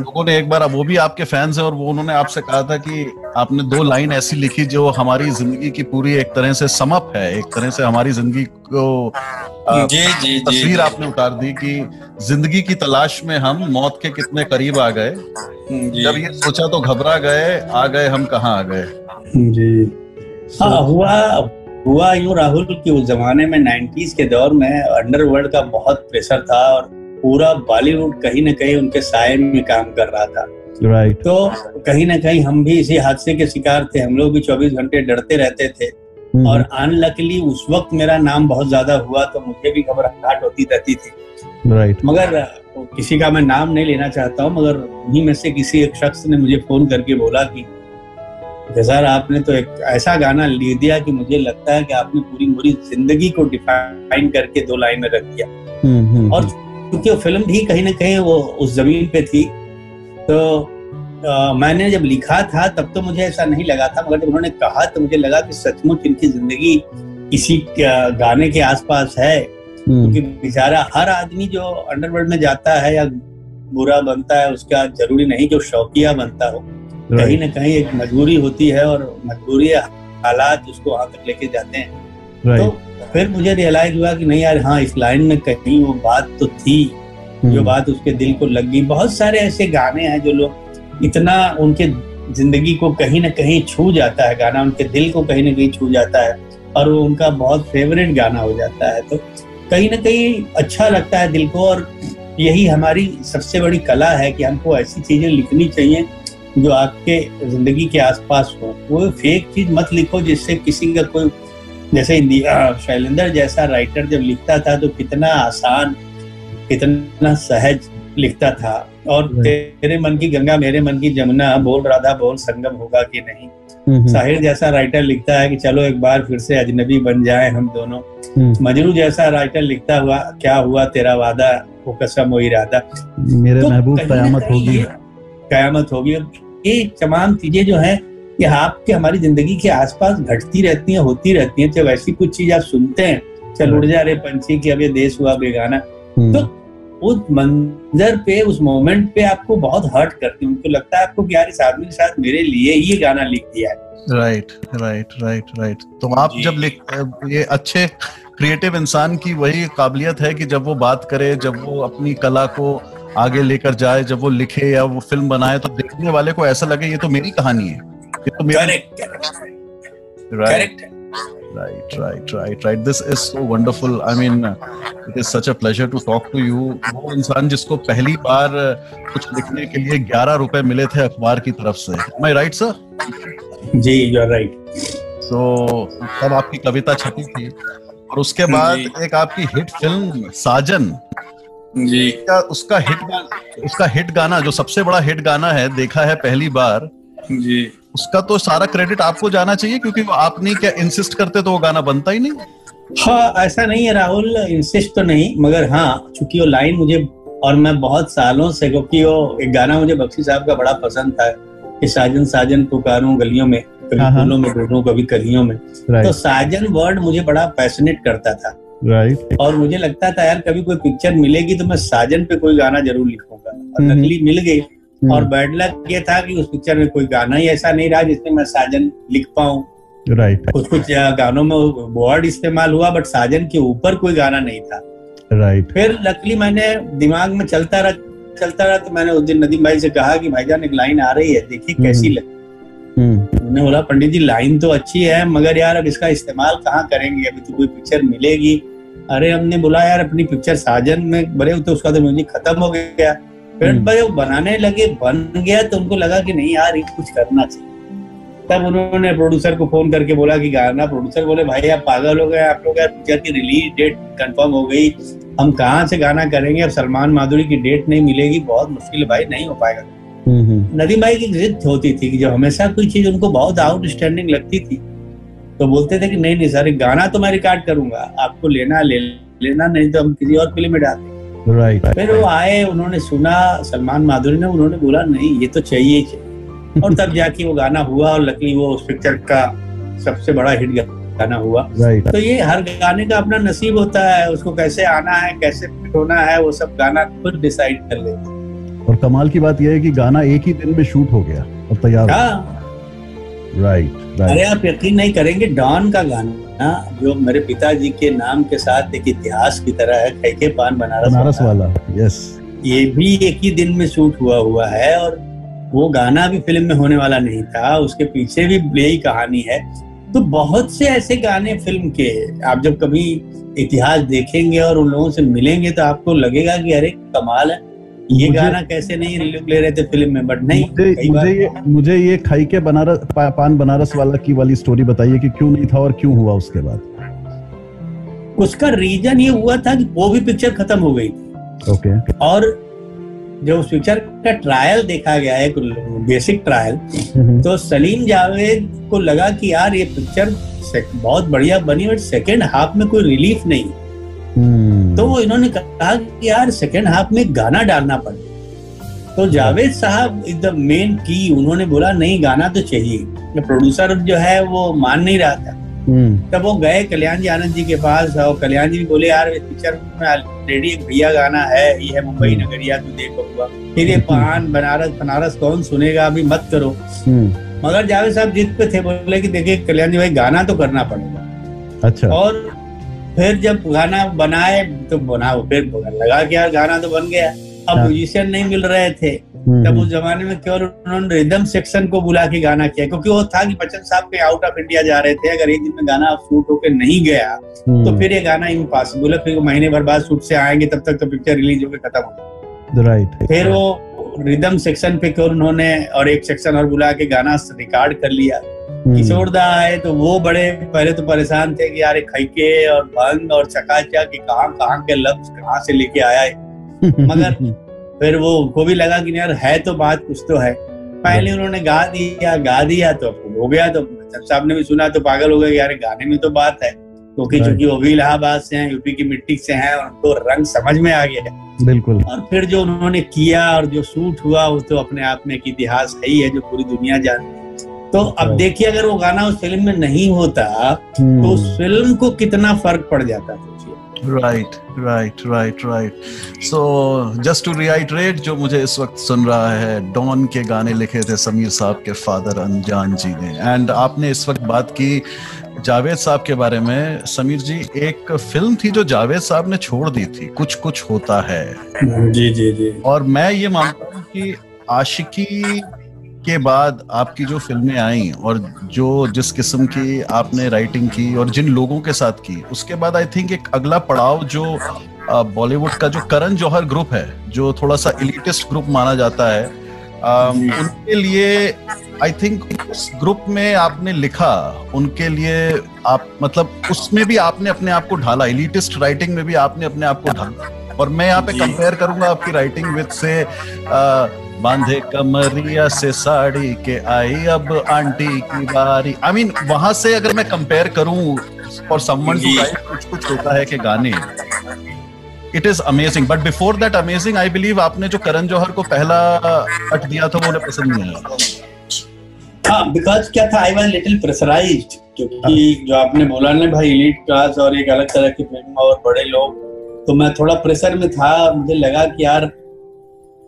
लोगों ने एक बार वो भी आपके फैंस हैं और वो उन्होंने आपसे कहा था कि आपने दो लाइन ऐसी लिखी जो हमारी ज़िंदगी की पूरी एक तरह से समअप है एक तरह से हमारी ज़िंदगी को जी जी तस्वीर आपने उतार दी कि ज़िंदगी की तलाश में हम मौत के कितने करीब आ गए। जब ये सोचा तो घबरा गए आ गए हम कहाँ आ गए? जी। हाँ हुआ हुआ यूँ राहुल कि उस जमाने में नाइन्टीज के दौर में अंडरवर्ल्ड का बहुत प्रेशर था और पूरा बॉलीवुड कहीं ना कहीं उनके साय में काम कर रहा था right. तो कहीं ना कहीं हम भी इसी हादसे के शिकार थे हम लोग भी चौबीस घंटे डरते रहते थे hmm. और अनलकली उस वक्त मेरा नाम बहुत ज़्यादा हुआ तो मुझे भी घबराहट होती रहती थी right. मगर किसी का मैं नाम नहीं लेना चाहता हूँ मगर उन्हीं में से किसी एक शख्स ने मुझे फ़ोन करके बोला कि सर आपने तो एक ऐसा गाना ले दिया कि मुझे लगता है कि आपने पूरी पूरी ज़िंदगी को डिफाइन करके दो लाइन में रख दिया hmm, hmm, और क्योंकि वो फ़िल्म भी कहीं ना कहीं वो उस ज़मीन पे थी। तो आ, मैंने जब लिखा था तब तो मुझे ऐसा नहीं लगा था मगर जब उन्होंने कहा तो मुझे लगा कि सचमुच इनकी ज़िंदगी किसी गाने के आसपास है। हम्म। क्योंकि बेचारा हर आदमी जो अंडरवर्ल्ड में जाता है या बुरा बनता है उसका ज़रूरी नहीं जो शौकिया बनता हो। कहीं ना कहीं एक मजबूरी होती है और मजबूरी हालात उसको वहाँ तक लेके जाते हैं। तो फिर मुझे रियलाइज़ हुआ कि नहीं यार हाँ इस लाइन में कहीं वो बात तो थी जो हम्म। बात उसके दिल को लग गई। बहुत सारे ऐसे गाने हैं जो लोग इतना उनके ज़िंदगी को कहीं ना कहीं छू जाता है गाना उनके दिल को कहीं ना कहीं छू जाता है और वो उनका बहुत फेवरेट गाना हो जाता है। तो कहीं ना कहीं अच्छा लगता है दिल को और यही हमारी सबसे बड़ी कला है कि हमको ऐसी चीज़ें लिखनी चाहिए जो आपके ज़िंदगी के आसपास हो। वो फेक चीज़ मत लिखो जिससे किसी का कोई जैसे शैलेंद्र जैसा राइटर जब लिखता था तो कितना आसान कितना सहज लिखता था। और तेरे मन की गंगा मेरे मन की जमुना बोल राधा बोल संगम होगा कि नहीं? साहिर जैसा राइटर लिखता है कि चलो एक बार फिर से अजनबी बन जाए हम दोनों। मजरू जैसा राइटर लिखता हुआ क्या हुआ तेरा वादा? वो कसम हो इरादा मेरे तो महबूब कयामत होगी। कयामत होगी। ये तमाम चीज़ें जो है कि आपके हमारी ज़िंदगी के आसपास घटती रहती हैं होती रहती हैं। जब ऐसी कुछ चीज़ आप सुनते हैं चल उड़ जा रहे पंछी की अब ये देश हुआ बेगाना। हम्म। तो उस मंजर पे उस मोमेंट पे आपको बहुत हर्ट करती है। उनको लगता है आपको कि यार इस आदमी के साथ मेरे लिए ही ये गाना लिख दिया है। Right right right right. तो आप जब लिख ये अच्छे क्रिएटिव इंसान की वही काबिलियत है कि जब वो बात करे जब वो अपनी कला को आगे लेकर जाए जब वो लिखे या वो फ़िल्म बनाए तो देखने वाले को ऐसा लगे ये तो मेरी कहानी है। Correct. Right. Correct. Right, right, right, right. This is so wonderful. I mean, it is such a pleasure to talk to you. वो इंसान जिसको पहली बार कुछ लिखने के लिए ग्यारह रुपए मिले थे अखबार की तरफ़ से मैं राइट सर जी यू आर राइट तो तब आपकी कविता छपी थी और उसके बाद एक आपकी हिट फ़िल्म साजन जी क्या उसका हिट उसका हिट गाना जो सबसे बड़ा हिट गाना है देखा है पहली बार जी उसका तो सारा क्रेडिट आपको जाना चाहिए क्योंकि आप नहीं क्या इंसिस्ट करते तो वो गाना बनता ही नहीं? हाँ ऐसा नहीं है राहुल इंसिस्ट तो नहीं मगर हाँ चूँकि वो लाइन मुझे और मैं बहुत सालों से क्योंकि वो एक गाना मुझे बख्शी साहब का बड़ा पसंद था कि साजन साजन पुकारूं गलियों में कभी हाँ, हाँ। फूलों में ढूंढूं कभी कलियों में। तो साजन वर्ड मुझे बड़ा पैशनेट करता था। राइट और मुझे लगता था यार कभी कोई पिक्चर मिलेगी तो मैं साजन पे कोई गाना ज़रूर लिखूँगा। और हम्म। नकली मिल गई और बैड लक ये था कि उस पिक्चर में कोई गाना ही ऐसा नहीं रहा जिसमें मैं साजन लिख पाऊँ। राइट कुछ कुछ गानों में वर्ड इस्तेमाल हुआ बट साजन के ऊपर कोई गाना नहीं था। राइट फिर लकली मैंने दिमाग में चलता रहा चलता रहा तो मैंने उस दिन नदीम भाई से कहा कि भाईजान एक लाइन आ रही है देखिए कैसी लगी। हम्म। उन्होंने बोला पंडित जी लाइन तो अच्छी है मगर यार अब इसका इस्तेमाल कहाँ करेंगे? अभी तो कोई पिक्चर मिलेगी। अरे हमने बोला यार अपनी पिक्चर साजन में बने तो उसका तो म्यूज़िक खत्म हो गया। फिर हम्म। भाई वो बनाने लगे बन गया तो उनको लगा कि नहीं यार कुछ करना चाहिए। तब उन्होंने प्रोड्यूसर को फ़ोन करके बोला कि गाना प्रोड्यूसर बोले भाई आप पागल हो गए आप लोग यार पिक्चर की रिलीज़ डेट कंफर्म हो गई। हम कहाँ से गाना करेंगे? अब सलमान माधुरी की डेट नहीं मिलेगी बहुत मुश्किल है भाई नहीं हो पाएगा। हम्म हम्म। नदीम भाई की जिद होती थी कि जब हमेशा कोई चीज़ उनको बहुत आउटस्टैंडिंग लगती थी तो बोलते थे कि नहीं नहीं सर गाना तो मैं रिकॉर्ड करूँगा आपको लेना ले लेना नहीं तो हम किसी और फ़िल्म में डालते राइट फिर वो आए उन्होंने सुना सलमान माधुरी ने उन्होंने बोला नहीं ये तो चाहिए चाहिए और तब जाके वो गाना हुआ और लकली वो उस पिक्चर का सबसे बड़ा हिट गाना हुआ। राइट तो ये हर गाने का अपना नसीब होता है उसको कैसे आना है कैसे फिट होना है वो सब गाना खुद डिसाइड कर लेते हैं। और कमाल की बात यह है कि गाना एक ही दिन में शूट हो गया और तैयार हो हाँ। राइट अरे आप यकीन नहीं करेंगे डॉन का गाना जो मेरे पिताजी के नाम के साथ एक इतिहास की तरह है खैके पान बनारस बनारस वाला। वाला यस ये भी एक ही दिन में शूट हुआ हुआ है और वो गाना भी फ़िल्म में होने वाला नहीं था उसके पीछे भी यही कहानी है। तो बहुत से ऐसे गाने फ़िल्म के आप जब कभी इतिहास देखेंगे और उन लोगों से मिलेंगे तो आपको लगेगा कि अरे कमाल है। ये गाना कैसे नहीं ले रहे थे फ़िल्म में बट नहीं मुझे मुझे ये मुझे ये खाई के बनारस पा, पान बनारस वाला की वाली स्टोरी बताइए कि क्यों नहीं था और क्यों हुआ उसके बाद? उसका रीजन ये हुआ था कि वो भी पिक्चर खत्म हो गई थी। ओके और जब उस पिक्चर का ट्रायल देखा गया एक बेसिक ट्रायल तो सलीम जावेद को लगा कि यार ये पिक्चर बहुत बढ़िया बनी बट सेकेंड हाफ़ में कोई रिलीफ नहीं। हम्म, तो इन्होंने कहा कि यार सेकेंड हाफ़ में गाना डालना पड़ेगा तो जावेद साहब इज़ द मेन की उन्होंने बोला नहीं गाना तो चाहिए। प्रोड्यूसर जो है वो मान नहीं रहा था। हम्म, तब वो गए कल्याण जी आनंद जी के पास और कल्याण जी बोले यार पिक्चर में ऑलरेडी एक भैया गाना है ये है मुंबई नगरिया तू देख बबुआ। फिर ये पान बनारस बनारस कौन सुनेगा अभी मत करो। हम्म, मगर जावेद साहब जिद पे थे बोले कि देखिए कल्याण जी भाई गाना तो करना पड़ेगा। अच्छा। और फिर जब गाना बनाए तो बनाओ फिर लगा कि यार गाना तो बन गया। अब हाँ। म्यूजिशियन नहीं मिल रहे थे। हम्म, तब उस जमाने में केवल उन्होंने रिदम सेक्शन को बुला के गाना किया क्योंकि वो था कि बच्चन साहब के आउट ऑफ़ इंडिया जा रहे थे अगर एक दिन में गाना शूट होकर नहीं गया हम्म, तो फिर ये गाना इम्पॉसिबल है। फिर महीने भर बाद शूट से आएँगे तब तक तो पिक्चर रिलीज़ होकर खत्म हो राइट फिर वो रिदम सेक्शन पे केवल उन्होंने और एक सेक्शन और बुला के गाना रिकॉर्ड कर लिया। हम्म, किशोर दा आए तो वो बड़े पहले तो परेशान थे कि यार खैके और भंग और चकाचक कि कहाँ कहाँ के लफ्ज कहाँ से लेके आया है मगर फिर वो उनको भी लगा कि यार है तो बात कुछ तो है। पहले उन्होंने गा दिया गा दिया तो हो गया तो साहब ने भी सुना तो पागल हो गया यार गाने में तो बात है। क्योंकि Right. चूँकि वो भी इलाहाबाद से हैं यूपी की मिट्टी से हैं और उनको रंग समझ में आ गया बिल्कुल। और फिर जो उन्होंने किया और जो सूट हुआ वो तो अपने आप में एक इतिहास है ही है जो पूरी दुनिया जानती तो अब देखिए अगर वो गाना उस फ़िल्म में नहीं होता हम्म, तो उस फ़िल्म को कितना फ़र्क पड़ जाता सोचिए। Right right right right so just to reiterate जो मुझे इस वक्त सुन रहा है डॉन के गाने लिखे थे समीर साहब के फादर अनजान जी ने। एंड आपने इस वक्त बात की जावेद साहब के बारे में। समीर जी एक फ़िल्म थी जो जावेद साहब ने छोड़ दी थी। कुछ कुछ होता है। जी जी जी। और मैं ये मानता हूँ कि आशिकी के बाद आपकी जो फ़िल्में आई और जो जिस किस्म की आपने राइटिंग की और जिन लोगों के साथ की उसके बाद आई थिंक एक अगला पड़ाव जो बॉलीवुड का जो करण जौहर ग्रुप है जो थोड़ा सा इलिटिस्ट ग्रुप माना जाता है जी। उनके लिए आई थिंक उस ग्रुप में आपने लिखा उनके लिए आप मतलब उसमें भी आपने अपने आप को ढाला इलिटिस्ट राइटिंग में भी आपने अपने आप को ढाला और मैं यहाँ पे कंपेयर करूँगा आपकी राइटिंग विद से अ, बांधे कमरिया से साड़ी के आई अब आंटी की बारी। आई I मीन mean, वहाँ से अगर मैं कंपेयर करूँ और समवन टू। राइट कुछ कुछ होता है कि गाने it is amazing but before that amazing I believe आपने जो करण जौहर को पहला कट दिया था वो उन्हें पसंद नहीं आया। हाँ बिकॉज़ क्या था? आई वॉज़ लिटिल प्रेशराइज्ड क्योंकि जो आपने बोला ना भाई इलीट क्लास और एक अलग तरह की फ़िल्म और बड़े लोग तो मैं थोड़ा प्रेशर में था। मुझे लगा कि यार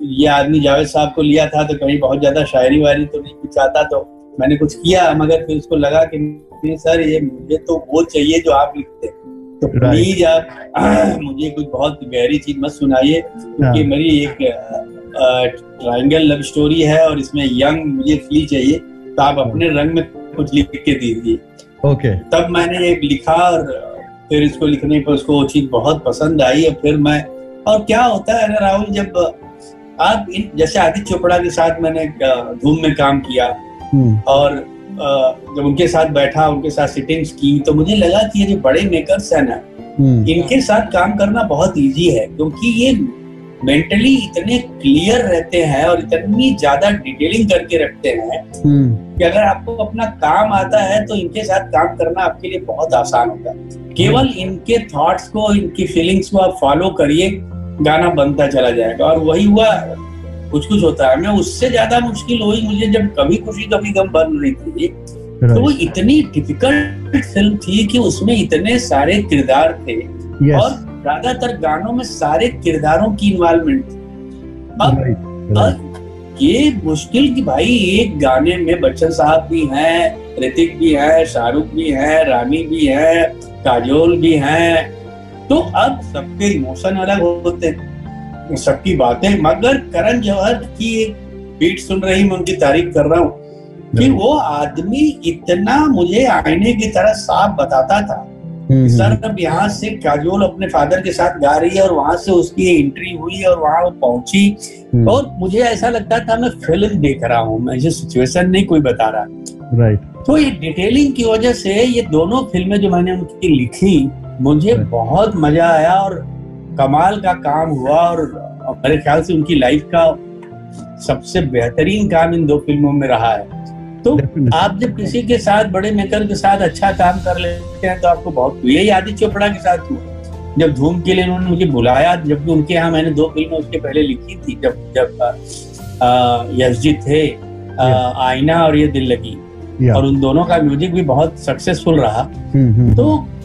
ये आदमी जावेद साहब को लिया था तो कहीं बहुत ज़्यादा शायरी वायरी तो नहीं कुछ आता तो मैंने कुछ किया मगर फिर उसको लगा कि सर ये मुझे तो वो चाहिए जो आप लिखते तो प्लीज़ आप मुझे कुछ बहुत गहरी चीज़ मत सुनाइए क्योंकि हाँ। मेरी एक ट्रायंगल लव स्टोरी है और इसमें यंग मुझे फील चाहिए तो आप अपने रंग में कुछ लिख के दीजिए। ओके तब मैंने एक लिखा और फिर इसको लिखने पर उसको वो चीज़ बहुत पसंद आई और फिर मैं और क्या होता है ना राहुल जब आप इन जैसे आदित्य चोपड़ा के साथ मैंने धूम में काम किया हम्म। और जब उनके साथ बैठा उनके साथ सिटिंग्स की तो मुझे लगा कि ये जो बड़े मेकर्स है ना हम्म। इनके साथ काम करना बहुत इजी है क्योंकि ये मेंटली इतने क्लियर रहते हैं और इतनी ज़्यादा डिटेलिंग करके रखते हैं हम्म। कि अगर आपको अपना काम आता है तो इनके साथ काम करना आपके लिए बहुत आसान होगा केवल इनके थॉट्स को इनकी फीलिंग्स को आप फॉलो करिए गाना बनता चला जाएगा और वही हुआ कुछ कुछ होता है मैं उससे ज़्यादा मुश्किल हुई मुझे जब कभी खुशी कभी गम बन रही थी तो वो इतनी डिफ़िकल्ट फ़िल्म थी कि उसमें इतने सारे किरदार थे yes. और ज़्यादातर गानों में सारे किरदारों की इन्वॉल्वमेंट थी अब right. ये मुश्किल कि भाई एक गाने में बच्चन साहब भी हैं ऋतिक भी है शाहरुख भी है रानी भी है काजोल भी है तो अब सबके इमोशन अलग होते हैं। सबकी बातें मगर करण जौहर की एक बीट सुन रही मैं उनकी तारीफ़ कर रहा हूँ। कि वो आदमी इतना मुझे आईने की तरह साफ़ बताता था। Hmm, sir hmm. अब यहाँ से काजोल अपने फादर के साथ गा रही है और वहाँ से उसकी एंट्री हुई और वहाँ वो पहुँची। हम्म। और मुझे ऐसा लगता था मैं फ़िल्म देख रहा हूँ मैं ये सिचुएशन नहीं कोई बता रहा। राइट तो ये डिटेलिंग की वजह से ये दोनों फ़िल्में जो मैंने उनकी लिखी मुझे बहुत मज़ा आया और कमाल का काम हुआ और मेरे ख्याल से उनकी लाइफ का सबसे बेहतरीन काम इन दो फ़िल्मों में रहा है। तो आप जब किसी के साथ बड़े मेकर के साथ अच्छा काम कर लेते हैं तो आपको बहुत यही आदित्य चोपड़ा के साथ हुआ। जब धूम के लिए उन्होंने मुझे बुलाया जबकि उनके यहाँ मैंने दो फ़िल्में उसके पहले लिखी थी जब जब यशजी थे आईना और ये दिल लगी। और उन दोनों का म्यूज़िक भी बहुत सक्सेसफुल रहा। हम्म, हम्म, तो हम्म।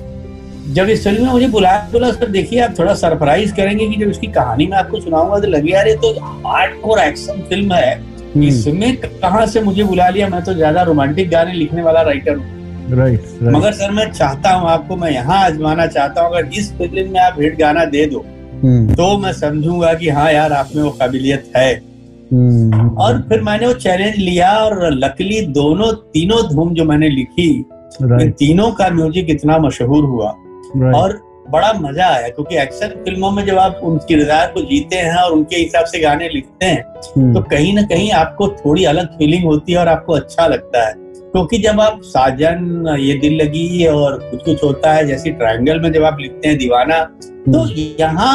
जब इस फ़िल्म में मुझे बुलाया बोला सर देखिए आप थोड़ा सरप्राइज़ करेंगे कि जब इसकी कहानी में आपको सुनाऊँगा तो लगे यार ये तो हार्ड कोर एक्शन फ़िल्म है हम्म। इसमें कहा से मुझे बुला लिया मैं तो ज़्यादा रोमांटिक गाने लिखने वाला राइटर हूँ राइट. मगर सर मैं चाहता हूँ आपको मैं यहाँ आजमाना चाहता हूँ अगर इस फ़िल्म में आप हिट गाना दे दो hmm. तो मैं समझूँगा कि हाँ यार आप में वो काबिलियत है hmm. और फिर मैंने वो चैलेंज लिया और लकली दोनों तीनों धूम जो मैंने लिखी. तीनों का म्यूज़िक इतना मशहूर हुआ right. और बड़ा मज़ा आया क्योंकि एक्शन फ़िल्मों में जब आप उन किरदार को जीते हैं और उनके हिसाब से गाने लिखते हैं हम्म। तो कहीं ना कहीं आपको थोड़ी अलग फीलिंग होती है और आपको अच्छा लगता है क्योंकि जब आप साजन ये दिल लगी और कुछ कुछ होता है जैसे ट्रायंगल में जब आप लिखते हैं दीवाना तो हम्म। यहाँ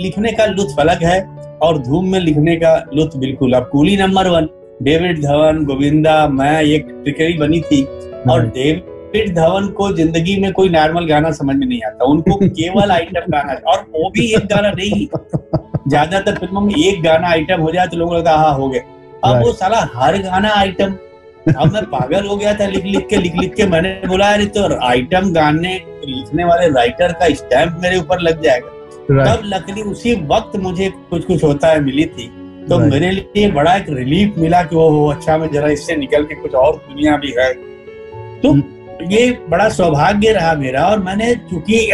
लिखने का लुत्फ अलग है और धूम में लिखने का लुत्फ बिल्कुल अब coolie number one David Dhawan Govinda मैं एक ट्रिकरी बनी थी और डेविड। फिर धवन को ज़िंदगी में कोई नॉर्मल गाना समझ में नहीं आता। उनको केवल आइटम गाना और वो भी एक गाना नहीं। ज़्यादातर फ़िल्मों में एक गाना आइटम हो जाए तो लोगों लगता हाँ हो गया। अब वो साला हर गाना आइटम अब मैं पागल हो गया था लिख लिख के लिख लिख के। मैंने बोला अरे तो आइटम गाने लिखने वाले राइटर का स्टैम्प मेरे ऊपर लग जाएगा। तब लकड़ी उसी वक्त मुझे कुछ कुछ होता है मिली थी। तो मेरे लिए बड़ा एक रिलीफ मिला कि वो अच्छा मैं जरा इससे निकल के कुछ और दुनिया भी है। तो ये बड़ा सौभाग्य रहा मेरा और मैंने चूँकि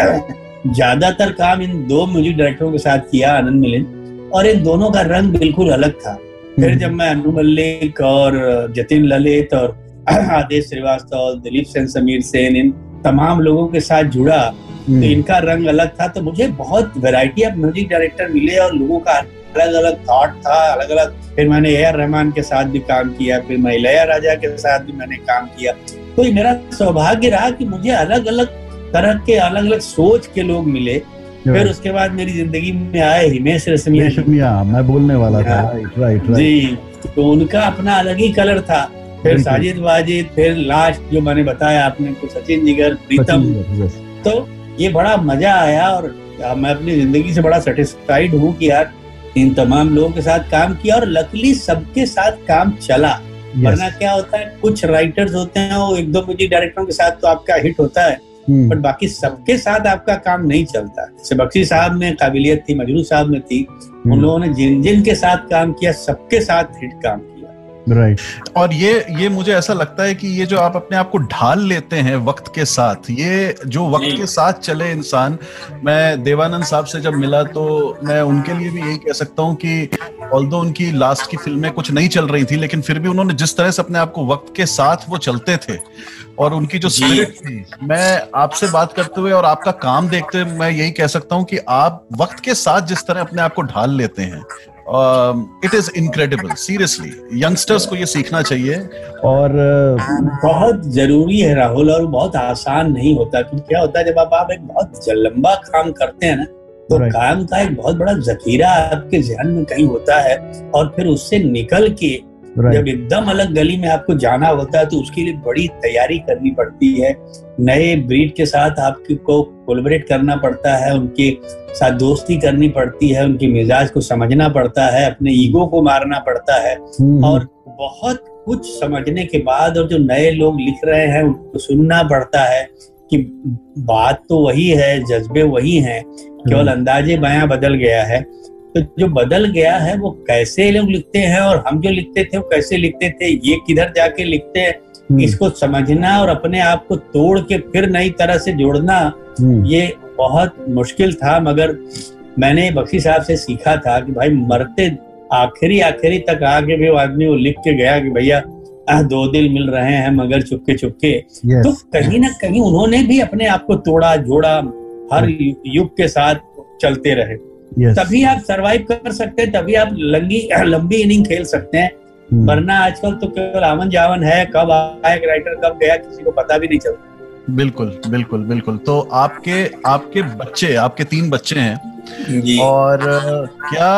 ज़्यादातर काम इन दो म्यूज़िक डायरेक्टरों के साथ किया आनंद मिलिन और इन दोनों का रंग बिल्कुल अलग था फिर हम्म। जब मैं अनु मल्लिक और जतिन ललित और आदेश श्रीवास्तव दिलीप सेन समीर सेन इन तमाम लोगों के साथ जुड़ा तो हम्म। इनका रंग अलग था तो मुझे बहुत वैरायटी ऑफ़ म्यूज़िक डायरेक्टर मिले और लोगों का अलग अलग थॉट था अलग अलग फिर मैंने ए आर रहमान के साथ भी काम किया फिर मैं इलैया राजा के साथ भी मैंने काम किया तो ये मेरा सौभाग्य रहा कि मुझे अलग अलग तरह के अलग अलग सोच के लोग मिले। फिर उसके बाद मेरी ज़िंदगी में आए हिमेश रेशमिया मैं बोलने वाला था। राइट राइट जी तो उनका अपना अलग ही कलर था। फिर साजिद वाजिद फिर लास्ट जो मैंने बताया आपने को सचिन जिगर प्रीतम। तो ये बड़ा मज़ा आया और मैं अपनी ज़िंदगी से बड़ा सेटिस्फाइड हूँ कि यार इन तमाम लोगों के साथ काम किया और लकली सबके साथ काम चला। Yes. वरना क्या होता है कुछ राइटर्स होते हैं वो एक दो म्यूज़िक डायरेक्टरों के साथ तो आपका हिट होता है बट hmm. बाकी सबके साथ आपका काम नहीं चलता जैसे बख्शी साहब में काबिलियत थी मजरू साहब में थी hmm. उन लोगों ने जिन जिन के साथ काम किया सबके साथ हिट काम किया राइट right. और ये ये मुझे ऐसा लगता है कि ये जो आप अपने आप को ढाल लेते हैं वक्त के साथ ये जो वक्त के साथ चले इंसान मैं देवानंद साहब से जब मिला तो मैं उनके लिए भी यही कह सकता हूँ कि ऑल उनकी लास्ट की फ़िल्में कुछ नहीं चल रही थी लेकिन फिर भी उन्होंने जिस तरह से अपने आप को वक्त के साथ वो चलते थे और उनकी जो स्पिरिट थी मैं आपसे बात करते हुए और आपका काम देखते हुए मैं यही कह सकता हूँ कि आप वक्त के साथ जिस तरह अपने आप को ढाल लेते हैं it is incredible seriously youngsters को ये सीखना चाहिए और uh, बहुत ज़रूरी है राहुल और बहुत आसान नहीं होता क्योंकि क्या होता है जब आप, आप एक बहुत लंबा काम करते हैं ना तो right. काम का एक बहुत बड़ा जखीरा आपके जहन में कहीं होता है और फिर उससे निकल के right. जब एकदम अलग गली में आपको जाना होता है तो उसके लिए बड़ी तैयारी करनी पड़ती है नए ब्रीड के साथ आपको कोलबरेट करना पड़ता है उनके साथ दोस्ती करनी पड़ती है उनके मिजाज को समझना पड़ता है अपने ईगो को मारना पड़ता है हम्म। और बहुत कुछ समझने के बाद और जो नए लोग लिख रहे हैं उनको सुनना पड़ता है कि बात तो वही है जज्बे वही हैं केवल हम्म। अंदाजे बयां बदल गया है तो जो बदल गया है वो कैसे लोग लिखते हैं और हम जो लिखते थे वो कैसे लिखते थे? ये किधर जाके लिखते हैं? हम्म। इसको समझना और अपने आप को तोड़ के फिर नई तरह से जोड़ना हम्म। ये बहुत मुश्किल था मगर मैंने बख्शी साहब से सीखा था कि भाई मरते आखिरी आखिरी तक आगे भी वो आदमी वो लिख के गया कि भैया दो दिल मिल रहे हैं मगर चुपके चुपके। तो कहीं ना कहीं उन्होंने भी अपने आप को तोड़ा जोड़ा हर युग के साथ चलते रहे। Yes. तभी आप सरवाइव कर सकते हैं तभी आप लंगी लंबी इनिंग खेल सकते हैं। Hmm. वरना आजकल तो केवल आवन जावन है कब आया राइटर कब गया किसी को पता भी नहीं चलता बिल्कुल बिल्कुल बिल्कुल। तो आपके आपके बच्चे आपके तीन बच्चे हैं। और क्या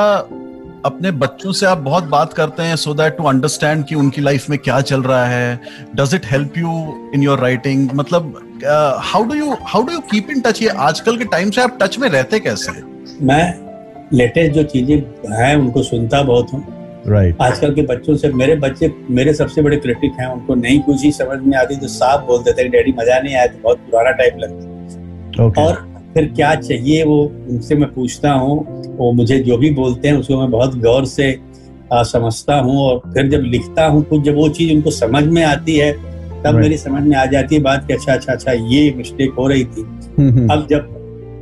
अपने बच्चों से आप बहुत बात करते हैं सो दैट टू अंडरस्टैंड कि उनकी लाइफ में क्या चल रहा है? Does it help you in your writing मतलब how do you how do you keep in touch ये आजकल के टाइम से आप टच में रहते कैसे? मैं लेटेस्ट जो चीज़ें हैं उनको सुनता बहुत हूँ right. आजकल के बच्चों से मेरे बच्चे मेरे सबसे बड़े क्रिटिक हैं उनको नहीं कुछ ही समझ में आती तो साफ़ बोल देते हैं डैडी मज़ा नहीं आया तो बहुत पुराना टाइप लगता okay. और फिर क्या चाहिए वो उनसे मैं पूछता हूँ वो मुझे जो भी बोलते हैं उसको मैं बहुत गौर से आ, समझता हूँ और फिर जब लिखता हूँ कुछ जब वो चीज़ उनको समझ में आती है तब right. मेरी समझ में आ जाती है बात कि अच्छा अच्छा अच्छा ये मिस्टेक हो रही थी अब जब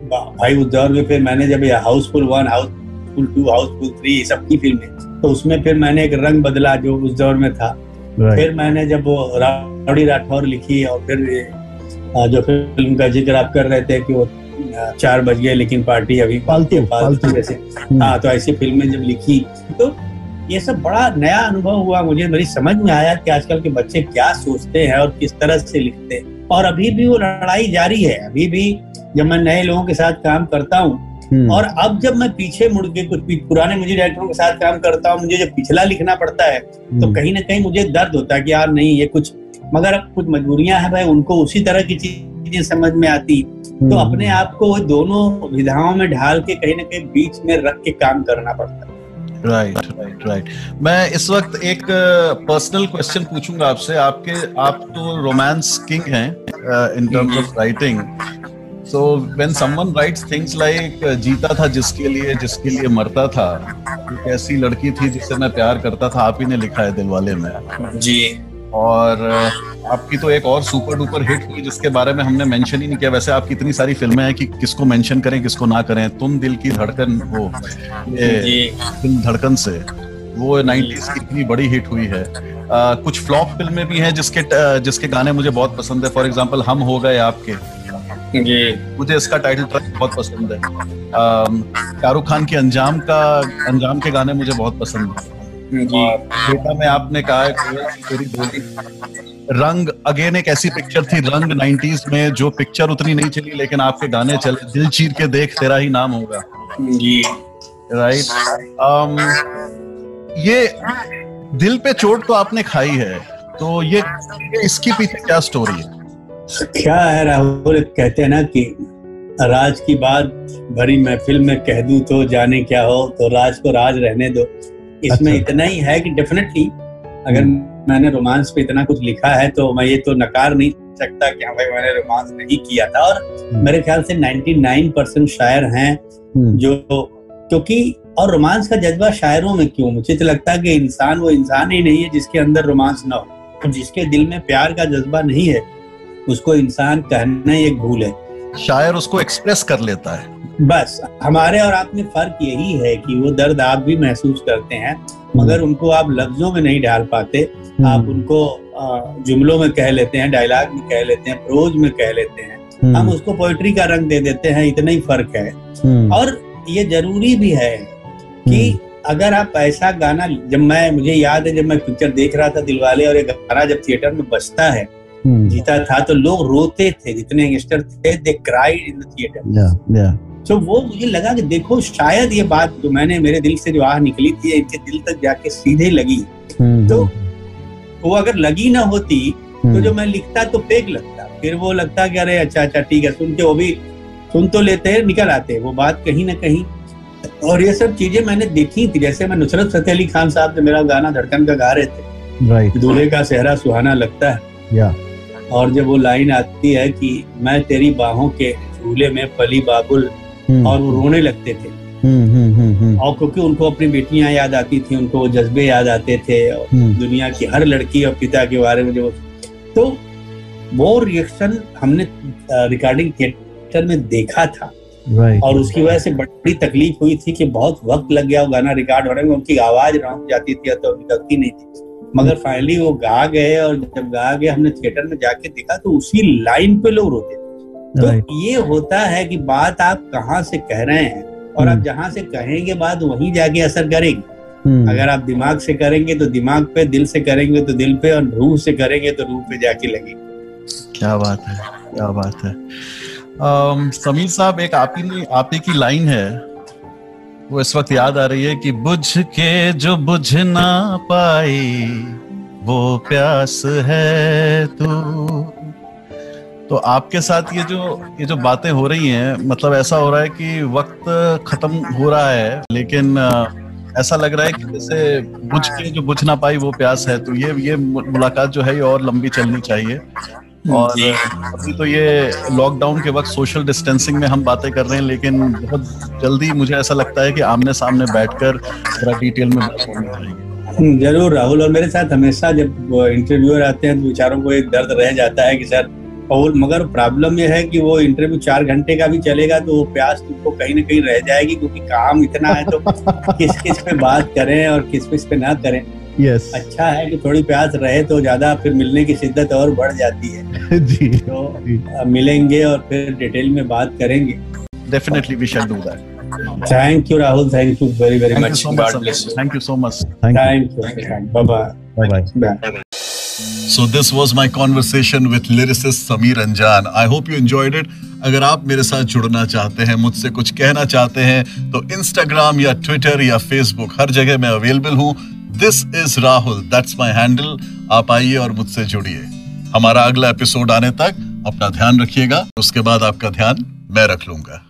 भाई उस दौर में फिर मैंने जब Housefull one Housefull two Housefull three सबकी फ़िल्में तो उसमें फिर मैंने एक रंग बदला जो उस दौर में था। फिर मैंने जब वो रावड़ी राठौर लिखी और फिर जो फ़िल्म का ज़िक्र आप कर रहे थे कि वो चार बज गए लेकिन पार्टी अभी पालतू पालतू। जैसे। हम्म। हाँ तो ऐसी फ़िल्में जब लिखी तो ये सब बड़ा नया अनुभव हुआ मुझे मेरी समझ में आया कि आजकल के बच्चे क्या सोचते हैं और किस तरह से लिखते हैं और अभी भी वो लड़ाई जारी है अभी भी जब मैं नए लोगों के साथ काम करता हूँ हम्म। और अब जब मैं पीछे मुड़ के कुछ पुराने मुझे डायरेक्टरों के साथ काम करता हूँ मुझे जब पिछला लिखना पड़ता है तो हम्म। कहीं ना कहीं मुझे दर्द होता है कि यार नहीं ये कुछ मगर अब कुछ मजबूरियाँ हैं भाई उनको उसी तरह की चीज़ें समझ में आती तो हम्म। अपने आप को दोनों विधाओं में ढाल के कहीं ना कहीं बीच में रख के काम करना पड़ता है राइट राइट राइट मैं इस वक्त एक पर्सनल क्वेश्चन पूछूँगा आपसे। आपके आप तो रोमांस किंग हैं in terms of writing so when someone writes things like जीता था जिसके लिए जिसके लिए मरता था एक ऐसी लड़की थी जिससे मैं प्यार करता था आप ही ने लिखा है दिलवाले में। जी। और आपकी तो एक और सुपर डुपर हिट हुई जिसके बारे में हमने मेंशन ही नहीं किया। वैसे आपकी इतनी सारी फ़िल्में हैं कि किसको मेंशन करें किसको ना करें। तुम दिल की धड़कन ये फ़िल्म धड़कन से वो नाइनटीज की इतनी बड़ी हिट हुई है। आ, कुछ फ्लॉप फ़िल्में भी हैं जिसके जिसके गाने मुझे बहुत पसंद है। फॉर एग्ज़ाम्पल हम हो गए आपके। जी। मुझे इसका टाइटल ट्रैक बहुत पसंद है। शाहरुख खान के अंजाम का अंजाम के गाने मुझे बहुत पसंद है। बेटा में आपने कहा है तेरी बोली। रंग अगेन एक ऐसी पिक्चर थी रंग 90s में जो पिक्चर उतनी नहीं चली लेकिन आपके गाने चले दिल चीर के देख तेरा ही नाम होगा। जी। राइट um, ये दिल पे चोट तो आपने खाई है तो ये इसके पीछे क्या स्टोरी है? क्या है राहुल? कहते हैं ना कि राज की बात भरी महफिल में कह दूँ तो जाने क्या हो तो राज को राज रहने दो। इसमें अच्छा। इतना ही है कि डेफिनेटली अगर हम्म। मैंने रोमांस पे इतना कुछ लिखा है तो मैं ये तो नकार नहीं सकता कि हाँ भाई मैंने रोमांस नहीं किया था और हम्म। मेरे ख्याल से 99 परसेंट शायर हैं हम्म। जो क्योंकि और रोमांस का जज्बा शायरों में क्यों मुझे तो लगता है कि इंसान वो इंसान ही नहीं है जिसके अंदर रोमांस ना हो तो जिसके दिल में प्यार का जज्बा नहीं है उसको इंसान कहना ही एक भूल है शायर उसको एक्सप्रेस कर लेता है बस हमारे और आप में फ़र्क यही है कि वो दर्द आप भी महसूस करते हैं मगर हम्म। उनको आप लफ्जों में नहीं डाल पाते। हम्म। आप उनको जुमलों में कह लेते हैं डायलॉग में कह लेते हैं प्रोज में कह लेते हैं। हम्म। हम उसको पोइट्री का रंग दे देते हैं इतना ही फ़र्क है। और ये ज़रूरी भी है कि अगर आप ऐसा गाना जब मैं मुझे याद है जब मैं पिक्चर देख रहा था दिलवाले और ये गाना जब थिएटर में बजता है जीता था तो लोग रोते थे जितने यंगस्टर थे they cried in the theatre तो वो मुझे लगा कि देखो शायद ये बात जो मैंने मेरे दिल से जो आह निकली थी इनके दिल तक जाके सीधे लगी हम्म, तो हम्म। वो अगर लगी ना होती तो हम्म। जो मैं लिखता तो फेक लगता फिर वो लगता कि अरे अच्छा अच्छा ठीक है सुन के वो भी सुन तो लेते हैं निकल आते वो बात कहीं ना कहीं और ये सब चीज़ें मैंने देखी थी जैसे मैं नुसरत फतेह अली खान साहब जो मेरा गाना धड़कन का गा रहे थे right. दूल्हे का सेहरा सुहाना लगता है yeah. और जब वो लाइन आती है कि मैं तेरी बाहों के झूले में पली बाबुल हम्म। और वो रोने लगते थे। हम्म, हम्म, और क्योंकि उनको अपनी बेटियाँ याद आती थी उनको वो जज्बे याद आते थे और दुनिया की हर लड़की और पिता के बारे में जो तो वो रिएक्शन हमने रिकॉर्डिंग थिएटर में देखा था। और उसकी वजह से बड़ी तकलीफ़ हुई थी कि बहुत वक्त लग गया वो गाना रिकॉर्ड होने में उनकी आवाज़ रह जाती थी तो अभी निकलती नहीं थी। मगर फाइनली वो गा गए और जब गा गए हमने थिएटर में जाके देखा तो उसी लाइन पे लोग रोते तो ये होता है कि बात आप कहाँ से कह रहे हैं और आप हम्म। जहाँ से कहेंगे बात वहीं जाके असर करेगी। हम्म। अगर आप दिमाग से करेंगे तो दिमाग पे दिल से करेंगे तो दिल पे और रूह से करेंगे तो रूह पे जाके लगेगी। क्या बात है क्या बात है। समीर साहब एक आप ही आप ही की लाइन है। वो इस वक्त याद आ रही है कि बुझ के जो बुझ ना पाई वो प्यास है तू। तो आपके साथ ये जो ये जो बातें हो रही हैं मतलब ऐसा हो रहा है कि वक्त खत्म हो रहा है लेकिन ऐसा लग रहा है कि जैसे बुझ के जो बुझ ना पाई वो प्यास है तो ये ये मुलाकात जो है ये और लंबी चलनी चाहिए। और अभी तो ये लॉकडाउन के वक्त सोशल डिस्टेंसिंग में हम बातें कर रहे हैं लेकिन बहुत जल्दी मुझे ऐसा लगता है कि आमने सामने बैठकर थोड़ा डिटेल में बात करनी चाहिए। हम्म, ज़रूर राहुल और मेरे साथ हमेशा जब इंटरव्यूअर आते हैं तो बेचारों को एक दर्द रह जाता है कि सर और मगर प्रॉब्लम यह है कि वो इंटरव्यू चार घंटे का भी चलेगा तो वो प्यास तुमको कहीं ना कहीं रह जाएगी क्योंकि काम इतना है तो किस किस पे बात करें और किस किस पे ना करें। Yes. अच्छा है कि थोड़ी प्यास रहे तो ज़्यादा फिर मिलने की शिद्दत और बढ़ जाती है। जी तो मिलेंगे और फिर डिटेल में बात करेंगे। Definitely we shall do that thank you Rahul thank you very very much thank you so much thank you bye bye bye so this was my conversation with lyricist Sameer Anjaan I hope you enjoyed it अगर आप मेरे साथ जुड़ना चाहते हैं, मुझसे कुछ कहना चाहते हैं तो इंस्टाग्राम या ट्विटर या फेसबुक हर जगह मैं अवेलेबल हूँ। This is Rahul that's my handle आप आइए और मुझसे जुड़िए। हमारा अगला एपिसोड आने तक अपना ध्यान रखिएगा। उसके बाद आपका ध्यान मैं रख लूँगा।